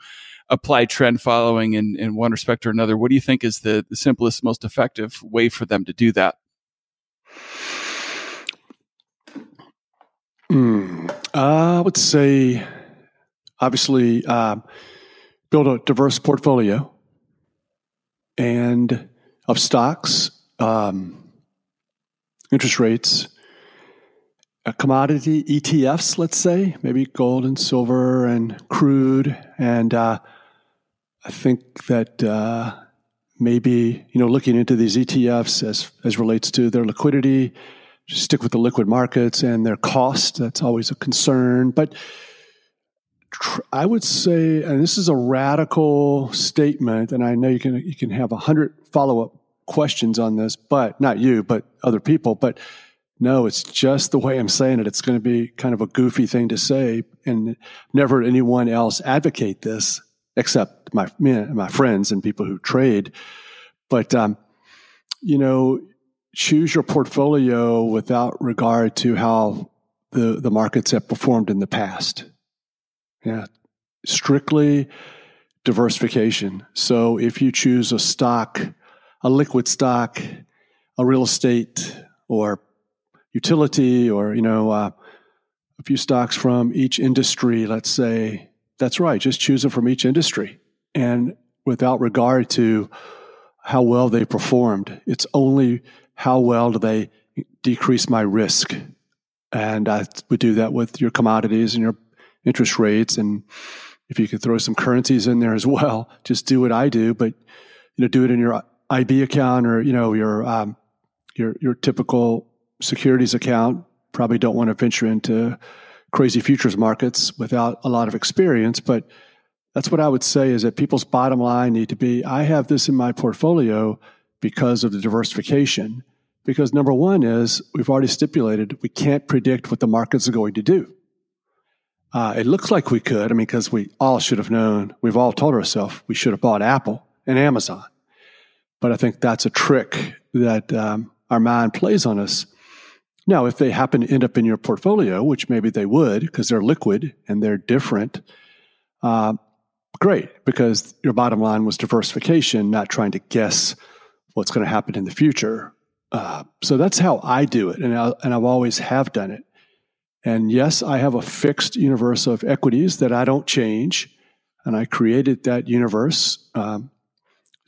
apply trend following in, in one respect or another, what do you think is the, the simplest, most effective way for them to do that? Mm, I would say, obviously, uh, build a diverse portfolio and of stocks, um, interest rates, commodity ETFs, let's say, maybe gold and silver and crude. And uh, I think that uh, maybe, you know, looking into these ETFs as, as relates to their liquidity, stick with the liquid markets and their cost. That's always a concern. But tr- I would say, and this is a radical statement, and I know you can, you can have a hundred follow up questions on this, but not you, but other people. But no, it's just the way I'm saying it. It's going to be kind of a goofy thing to say, and never anyone else advocate this except my my friends and people who trade. But um, you know, choose your portfolio without regard to how the the markets have performed in the past. Yeah, strictly diversification. So if you choose a stock, a liquid stock, a real estate, or utility or, you know, uh, a few stocks from each industry, let's say, that's right, just choose them from each industry. And without regard to how well they performed, it's only how well do they decrease my risk. And I would do that with your commodities and your interest rates. And if you could throw some currencies in there as well, just do what I do, but you know, do it in your IB account or you know your um, your your typical securities account, probably don't want to venture into crazy futures markets without a lot of experience. But that's what I would say is that people's bottom line need to be I have this in my portfolio because of the diversification. Because number one is we've already stipulated we can't predict what the markets are going to do. Uh, it looks like we could. I mean, because we all should have known, we've all told ourselves we should have bought Apple and Amazon. But I think that's a trick that um, our mind plays on us now, if they happen to end up in your portfolio, which maybe they would because they're liquid and they're different, uh, great, because your bottom line was diversification, not trying to guess what's going to happen in the future. Uh, so that's how I do it, and I, and I've always have done it. And yes, I have a fixed universe of equities that I don't change, and I created that universe um,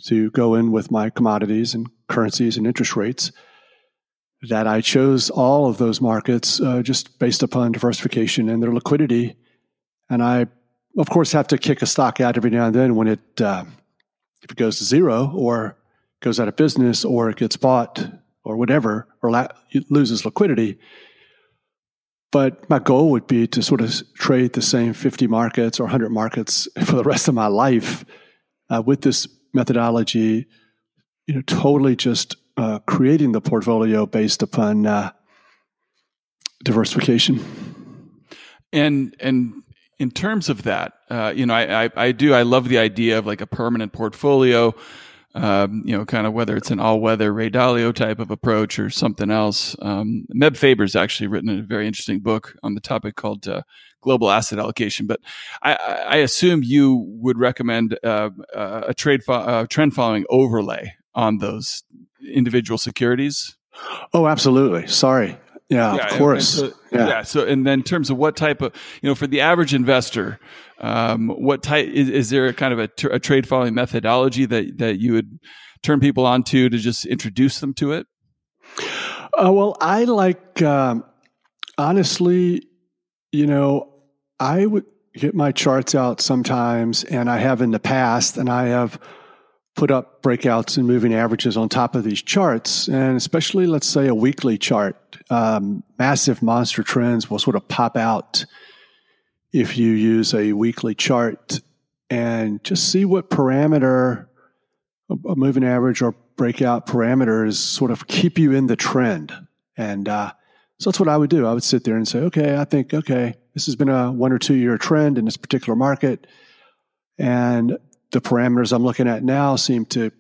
to go in with my commodities and currencies and interest rates. That I chose all of those markets uh, just based upon diversification and their liquidity. And I, of course, have to kick a stock out every now and then when it uh, if it goes to zero or goes out of business or it gets bought or whatever or la- loses liquidity. But my goal would be to sort of trade the same 50 markets or 100 markets for the rest of my life uh, with this methodology, you know, totally just uh, creating the portfolio based upon uh, diversification. And and in terms of that, uh, you know, I, I, I do I love the idea of like a permanent portfolio. Um, you know, kind of whether it's an all-weather Ray Dalio type of approach or something else. Um, Meb Faber's actually written a very interesting book on the topic called uh, Global Asset Allocation. But I, I, assume you would recommend uh, a trade fo- trend following overlay on those individual securities. Oh, absolutely. Sorry, yeah, yeah, of course. So, yeah. yeah. So, and then in terms of what type of, you know, for the average investor, um, what type is, is there a kind of a, a trade following methodology that that you would turn people onto to just introduce them to it? Uh, well, I like um, honestly, you know, I would get my charts out sometimes, and I have in the past, and I have put up breakouts and moving averages on top of these charts, and especially let's say a weekly chart, um, massive monster trends will sort of pop out if you use a weekly chart and just see what parameter, a moving average or breakout parameters sort of keep you in the trend. And uh, so that's what I would do. I would sit there and say, okay, I think, okay, this has been a one or two year trend in this particular market. And the parameters I'm looking at now seem to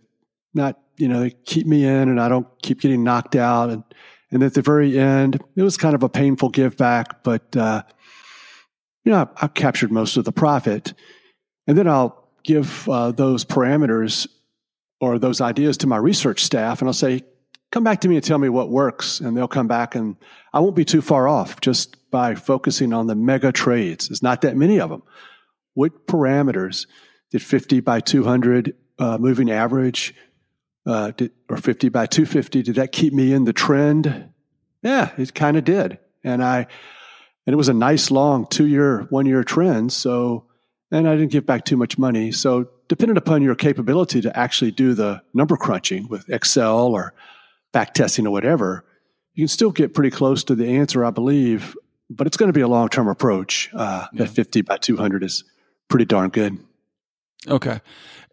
not, you know, they keep me in and I don't keep getting knocked out. And, and at the very end, it was kind of a painful give back, but, uh, you know, I, I captured most of the profit. And then I'll give uh, those parameters or those ideas to my research staff and I'll say, come back to me and tell me what works. And they'll come back and I won't be too far off just by focusing on the mega trades. There's not that many of them. What parameters did 50 by 200 uh, moving average uh, did, or 50 by 250 did that keep me in the trend? Yeah it kind of did. And i and it was a nice long two year one year trend so and i didn't give back too much money. So depending upon your capability to actually do the number crunching with excel or back testing or whatever you can still get pretty close to the answer i believe but it's going to be a long term approach. Uh, yeah. that 50 by 200 is pretty darn good Okay,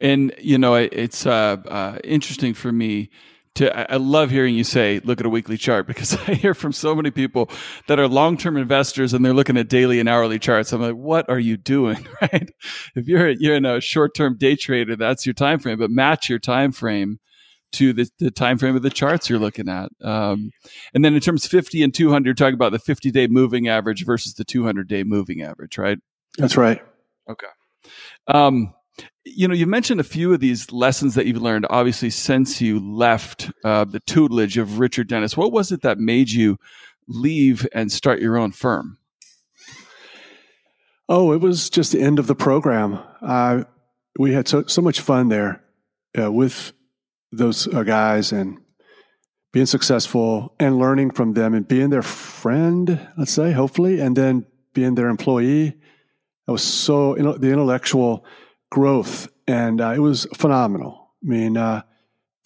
and you know it's uh, uh, interesting for me to. I love hearing you say, "Look at a weekly chart," because I hear from so many people that are long-term investors and they're looking at daily and hourly charts. I'm like, "What are you doing?" Right? If you're you're in a short-term day trader, that's your time frame, but match your time frame to the, the time frame of the charts you're looking at. Um, and then in terms of 50 and 200, you're talking about the 50 day moving average versus the 200 day moving average, right? That's right. Okay. Um, you know, you mentioned a few of these lessons that you've learned, obviously, since you left uh, the tutelage of Richard Dennis. What was it that made you leave and start your own firm? Oh, it was just the end of the program. Uh, we had so, so much fun there uh, with those uh, guys and being successful and learning from them and being their friend, let's say, hopefully, and then being their employee. I was so, you know, the intellectual growth, and uh, it was phenomenal. I mean, uh,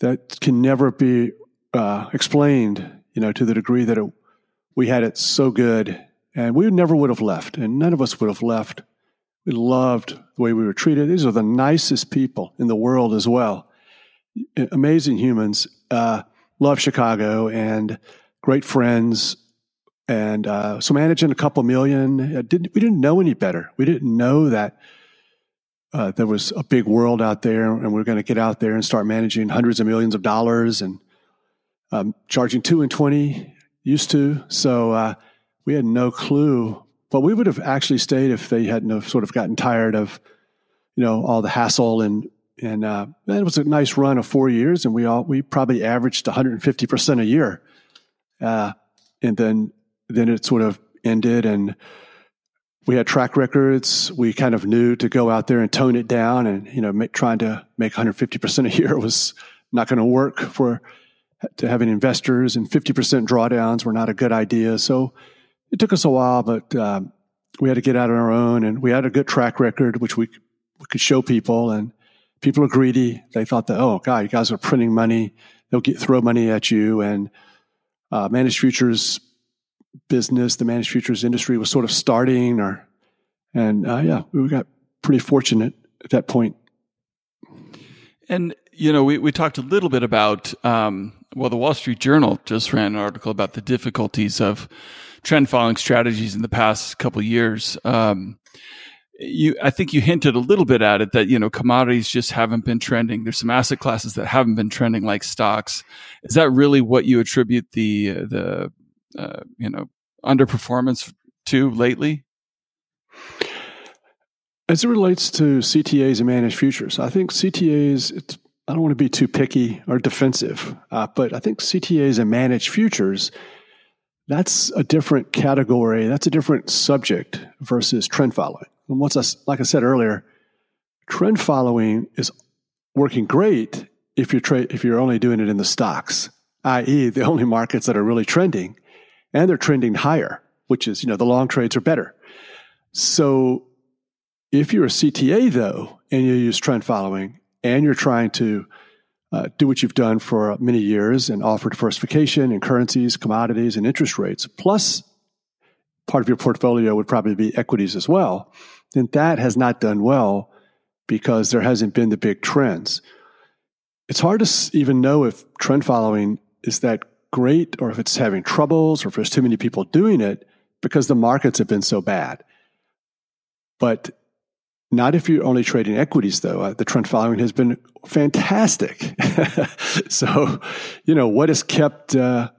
that can never be uh, explained, you know, to the degree that it, we had it so good, and we never would have left, and none of us would have left. We loved the way we were treated. These are the nicest people in the world as well. Amazing humans. Uh, love Chicago and great friends. And uh, so managing a couple million, uh, didn't, we didn't know any better. We didn't know that uh, there was a big world out there, and we are going to get out there and start managing hundreds of millions of dollars and um, charging two and twenty used to. So uh, we had no clue, but we would have actually stayed if they hadn't have sort of gotten tired of, you know, all the hassle and and uh, it was a nice run of four years, and we all we probably averaged 150 percent a year, uh, and then then it sort of ended and we had track records. We kind of knew to go out there and tone it down, and you know, make, trying to make 150 percent a year was not going to work for to having investors, and 50% drawdowns were not a good idea. So it took us a while, but um, we had to get out on our own, and we had a good track record, which we, we could show people. And people are greedy. They thought that, oh, God, you guys are printing money. They'll get, throw money at you. And uh, managed futures business, the managed futures industry was sort of starting, or and uh, yeah, we got pretty fortunate at that point. And you know, we we talked a little bit about um, well, the Wall Street Journal just ran an article about the difficulties of trend following strategies in the past couple years. Um, you, I think you hinted a little bit at it that you know commodities just haven't been trending. There's some asset classes that haven't been trending like stocks. Is that really what you attribute the the uh, you know underperformance to lately? As it relates to CTAs and managed futures, I think CTAs. I don't want to be too picky or defensive, uh, but I think CTAs and managed futures. That's a different category. That's a different subject versus trend following. And once I, like I said earlier, trend following is working great if you're tra- if you're only doing it in the stocks, i.e., the only markets that are really trending and they're trending higher, which is, you know, the long trades are better. So if you're a CTA though, and you use trend following and you're trying to uh, do what you've done for many years and offer diversification in currencies, commodities, and interest rates, plus part of your portfolio would probably be equities as well, then that has not done well because there hasn't been the big trends. It's hard to even know if trend following is that great or if it's having troubles or if there's too many people doing it because the markets have been so bad. But not if you're only trading equities, though. Uh, the trend following has been fantastic. so, you know, what has kept uh,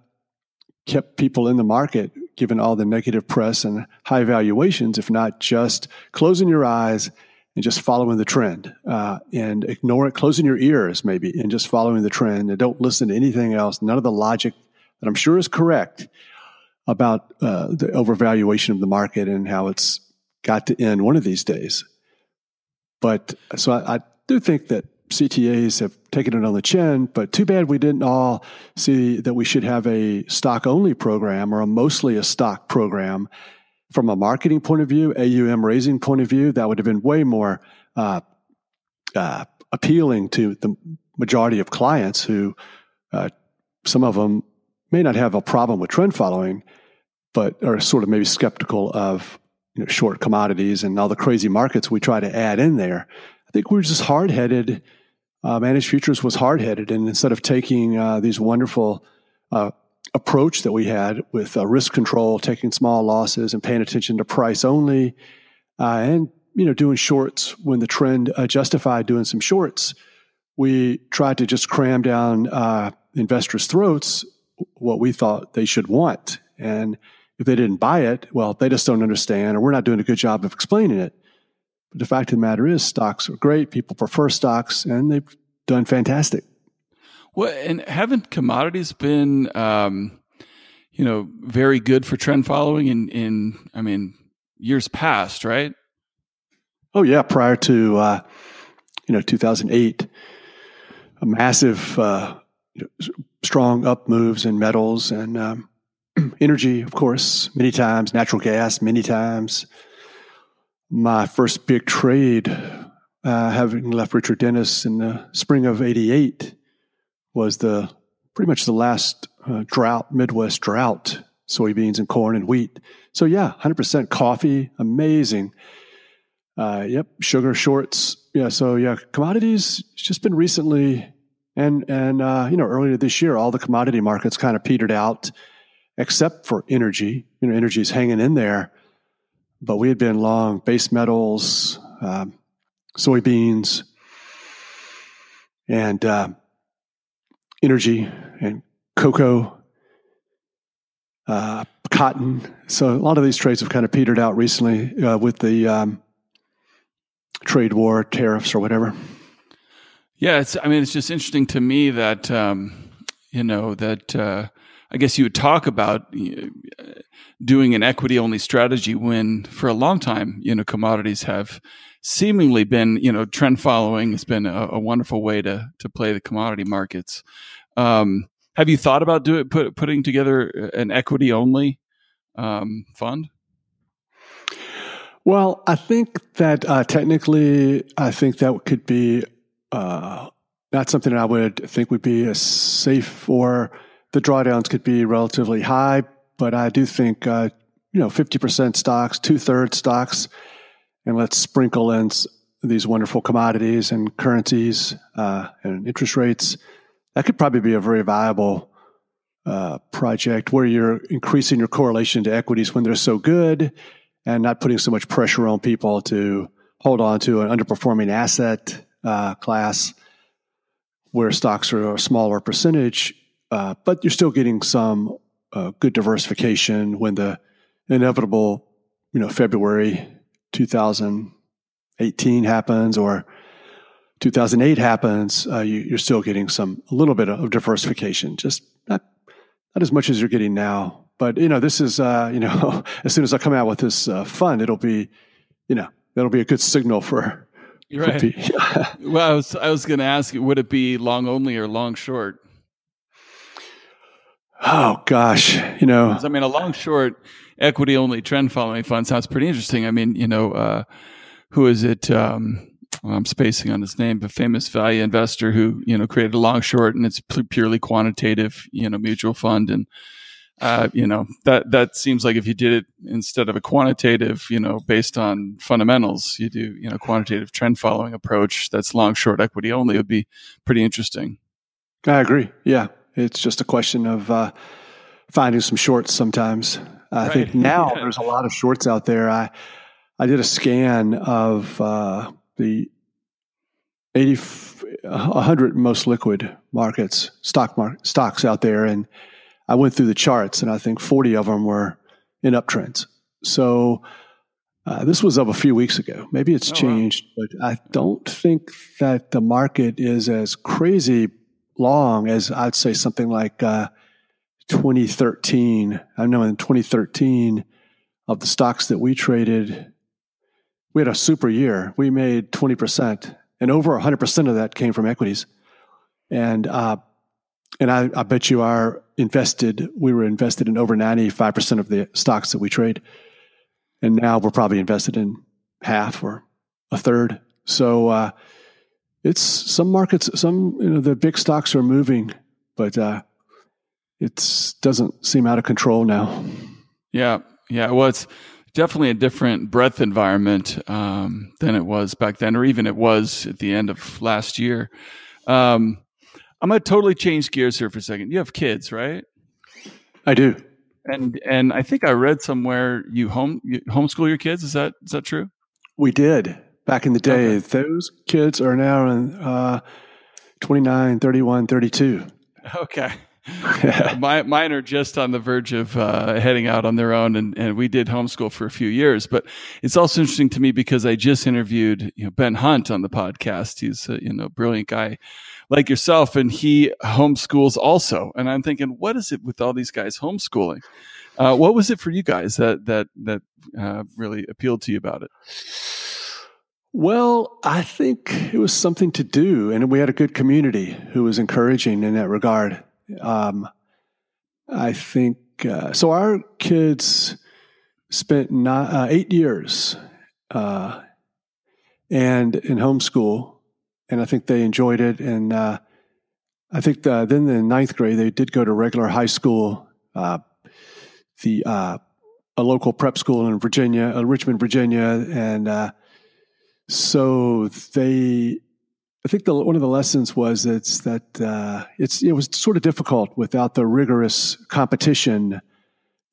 kept people in the market, given all the negative press and high valuations, if not just closing your eyes and just following the trend uh, and ignore it, closing your ears maybe, and just following the trend and don't listen to anything else. None of the logic that I'm sure is correct about uh, the overvaluation of the market and how it's got to end one of these days. But so I, I do think that CTAs have taken it on the chin, but too bad we didn't all see that we should have a stock only program or a mostly a stock program from a marketing point of view, AUM raising point of view, that would have been way more uh, uh, appealing to the majority of clients who, uh, some of them may not have a problem with trend following, but are sort of maybe skeptical of you know, short commodities and all the crazy markets we try to add in there. I think we are just hard headed. Uh, managed futures was hard headed, and instead of taking uh, these wonderful uh, approach that we had with uh, risk control, taking small losses and paying attention to price only, uh, and you know doing shorts when the trend uh, justified doing some shorts. We tried to just cram down uh, investors' throats what we thought they should want, and if they didn't buy it, well, they just don't understand, or we're not doing a good job of explaining it. But the fact of the matter is, stocks are great. People prefer stocks, and they've done fantastic. Well, and haven't commodities been, um, you know, very good for trend following in, in, I mean, years past, right? Oh yeah, prior to, uh, you know, 2008, a massive, uh, strong up moves in metals and um, energy, of course, many times, natural gas, many times. My first big trade, uh, having left Richard Dennis in the spring of 88, was the pretty much the last uh, drought, Midwest drought, soybeans and corn and wheat. So yeah, 100% coffee, amazing. Uh, yep, sugar shorts. Yeah, so yeah, commodities. It's just been recently, and and uh, you know earlier this year, all the commodity markets kind of petered out, except for energy. You know, energy is hanging in there, but we had been long base metals, um, soybeans, and uh, energy and cocoa, uh, cotton. So a lot of these trades have kind of petered out recently uh, with the um, trade war, tariffs, or whatever. Yeah, it's. I mean, it's just interesting to me that um, you know that uh, I guess you would talk about doing an equity only strategy when, for a long time, you know, commodities have seemingly been, you know, trend following has been a, a wonderful way to to play the commodity markets. Um, have you thought about do it, put, putting together an equity only um, fund? Well, I think that uh, technically, I think that could be uh, not something I would think would be as safe or the drawdowns could be relatively high. But I do think, uh, you know, 50% stocks, two thirds stocks, and let's sprinkle in these wonderful commodities and currencies uh, and interest rates. That could probably be a very viable uh, project where you're increasing your correlation to equities when they're so good and not putting so much pressure on people to hold on to an underperforming asset uh, class where stocks are a smaller percentage, uh, but you're still getting some uh, good diversification when the inevitable, you know, February 2018 happens or 2008 happens, uh, you, are still getting some a little bit of diversification, just not not as much as you're getting now. But you know, this is uh, you know, as soon as I come out with this uh, fund, it'll be, you know, that'll be a good signal for. You're right. well, I was I was going to ask would it be long only or long short? Oh gosh, you know, I mean, a long short equity only trend following fund sounds pretty interesting. I mean, you know, uh, who is it? Um, I'm spacing on his name, but famous value investor who you know created a long short, and it's purely quantitative, you know, mutual fund, and uh, you know that that seems like if you did it instead of a quantitative, you know, based on fundamentals, you do you know quantitative trend following approach that's long short equity only would be pretty interesting. I agree. Yeah, it's just a question of uh, finding some shorts sometimes. I right. think now there's a lot of shorts out there. I I did a scan of uh, the 80, 100 most liquid markets, stock market, stocks out there. And I went through the charts and I think 40 of them were in uptrends. So uh, this was of a few weeks ago. Maybe it's oh, changed, wow. but I don't think that the market is as crazy long as I'd say something like uh, 2013. I know in 2013, of the stocks that we traded, we had a super year. We made 20%, and over 100% of that came from equities. And, uh, and I, I bet you are invested, we were invested in over 95% of the stocks that we trade. And now we're probably invested in half or a third. So, uh, it's some markets, some, you know, the big stocks are moving, but, uh, it doesn't seem out of control now. Yeah. Yeah. Well, it's, definitely a different breadth environment um, than it was back then, or even it was at the end of last year. Um, I'm gonna totally change gears here for a second. You have kids, right? I do. And and I think I read somewhere you home you homeschool your kids. Is that is that true? We did back in the day. Okay. Those kids are now in uh, 29, 31, 32. Okay. My, mine are just on the verge of uh, heading out on their own, and, and we did homeschool for a few years. But it's also interesting to me because I just interviewed you know, Ben Hunt on the podcast. He's a you know brilliant guy like yourself, and he homeschools also. And I'm thinking, what is it with all these guys homeschooling? Uh, what was it for you guys that that that uh, really appealed to you about it? Well, I think it was something to do, and we had a good community who was encouraging in that regard. Um, I think uh, so. Our kids spent not, uh, eight years uh, and in homeschool, and I think they enjoyed it. And uh, I think the, then in ninth grade they did go to regular high school, uh, the uh, a local prep school in Virginia, Richmond, Virginia, and so they think the, one of the lessons was it's that uh, it's it was sort of difficult without the rigorous competition,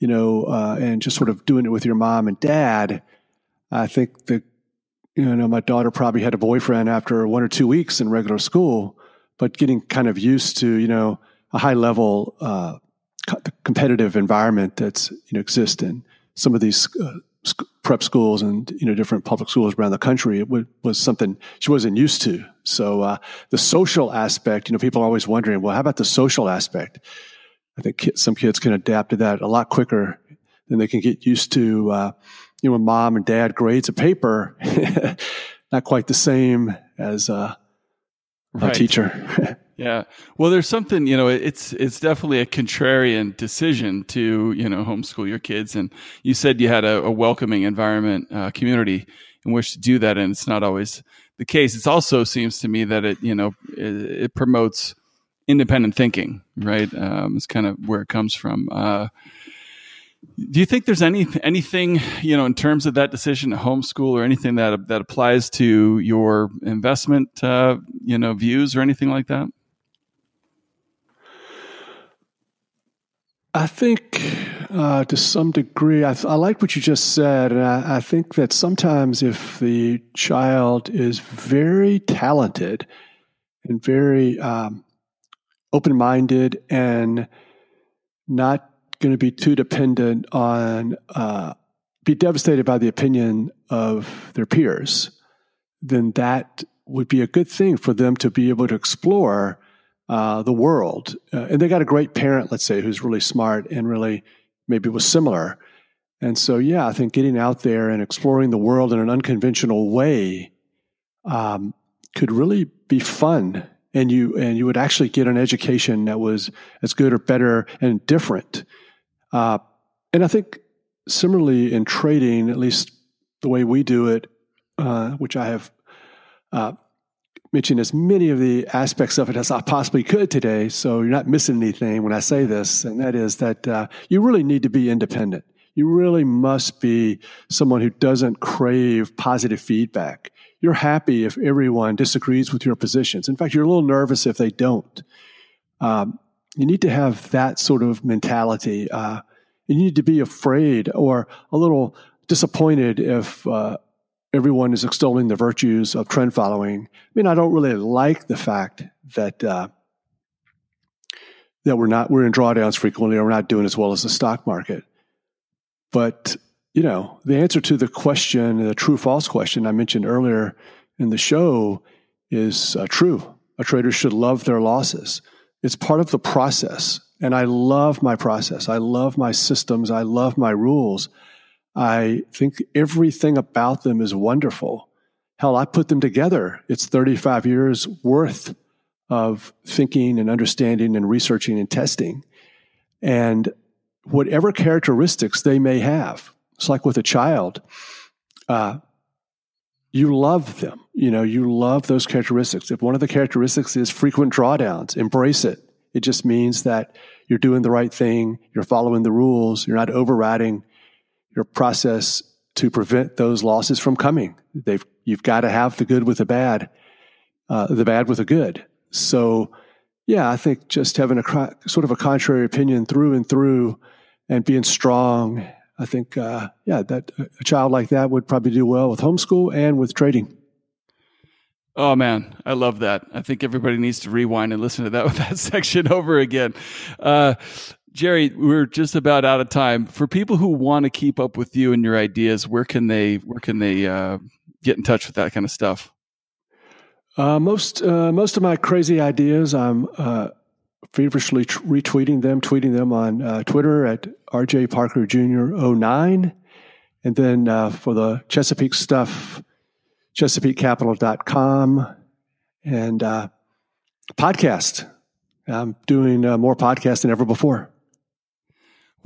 you know, uh, and just sort of doing it with your mom and dad. I think the you know my daughter probably had a boyfriend after one or two weeks in regular school, but getting kind of used to you know a high level uh, competitive environment that's you know exists in some of these uh, prep schools and you know different public schools around the country it was something she wasn't used to. So uh, the social aspect you know people are always wondering well how about the social aspect? I think some kids can adapt to that a lot quicker than they can get used to uh, you know when mom and dad grades a paper not quite the same as uh, right. a teacher Yeah. Well, there's something, you know, it's it's definitely a contrarian decision to, you know, homeschool your kids. And you said you had a, a welcoming environment, uh, community in which to do that, and it's not always the case. It also seems to me that it, you know, it, it promotes independent thinking, right? Um, it's kind of where it comes from. Uh, do you think there's any anything you know in terms of that decision to homeschool or anything that that applies to your investment uh, you know views or anything like that? I think uh, to some degree, I, I, like what you just said, and I, I, think that sometimes if the child is very talented and very um, open minded and not going to be too dependent on, uh, be devastated by the opinion of their peers, then that would be a good thing for them to be able to explore uh, the world. Uh, and they got a great parent, let's say, who's really smart and really maybe was similar. And so, yeah, I think getting out there and exploring the world in an unconventional way um, could really be fun. And you and you would actually get an education that was as good or better and different uh, and I think similarly in trading, at least the way we do it, uh, which I have uh, mentioned as many of the aspects of it as I possibly could today. So you're not missing anything when I say this, and that is that uh, you really need to be independent. You really must be someone who doesn't crave positive feedback. You're happy if everyone disagrees with your positions. In fact, you're a little nervous if they don't. Um, you need to have that sort of mentality. Uh, you need to be afraid or a little disappointed if uh, everyone is extolling the virtues of trend following. I mean, I don't really like the fact that uh, that we're not we're in drawdowns frequently, or we're not doing as well as the stock market. But you know, the answer to the question, the true false question I mentioned earlier in the show, is uh, true. A trader should love their losses. It's part of the process. And I love my process. I love my systems. I love my rules. I think everything about them is wonderful. Hell, I put them together. It's 35 years worth of thinking and understanding and researching and testing. And whatever characteristics they may have, it's like with a child, uh, you love them. You know, you love those characteristics. If one of the characteristics is frequent drawdowns, embrace it. It just means that you're doing the right thing, you're following the rules, you're not overriding your process to prevent those losses from coming. They've, you've got to have the good with the bad, uh, the bad with the good. So, yeah, I think just having a sort of a contrary opinion through and through and being strong I think, uh, yeah, that a child like that would probably do well with homeschool and with trading. Oh man, I love that. I think everybody needs to rewind and listen to that that section over again. Uh, Jerry, we're just about out of time. For people who want to keep up with you and your ideas, where can they where can they uh, get in touch with that kind of stuff? Uh, most uh, most of my crazy ideas, I'm uh, feverishly t- retweeting them, tweeting them on uh, Twitter at RJ Parker Jr. 09. And then uh, for the Chesapeake stuff, chesapeakecapital.com and podcast. I'm doing uh, more podcasts than ever before.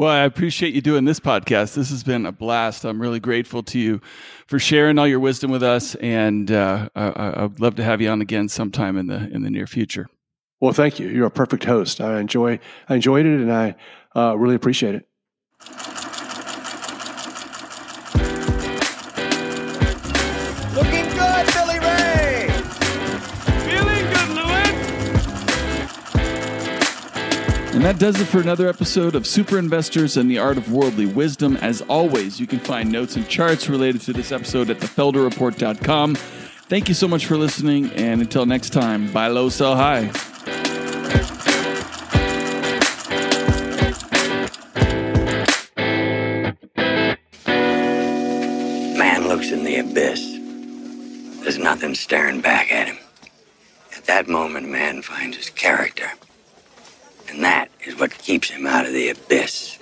Well, I appreciate you doing this podcast. This has been a blast. I'm really grateful to you for sharing all your wisdom with us, and uh, I, would love to have you on again sometime in the in the near future. Well, thank you. You're a perfect host. I enjoy I enjoyed it, and I uh, really appreciate it. And that does it for another episode of Super Investors and the Art of Worldly Wisdom. As always, you can find notes and charts related to this episode at thefelderreport.com. Thank you so much for listening, and until next time, buy low, sell high. Man looks in the abyss. There's nothing staring back at him. At that moment, man finds his character. And that is what keeps him out of the abyss.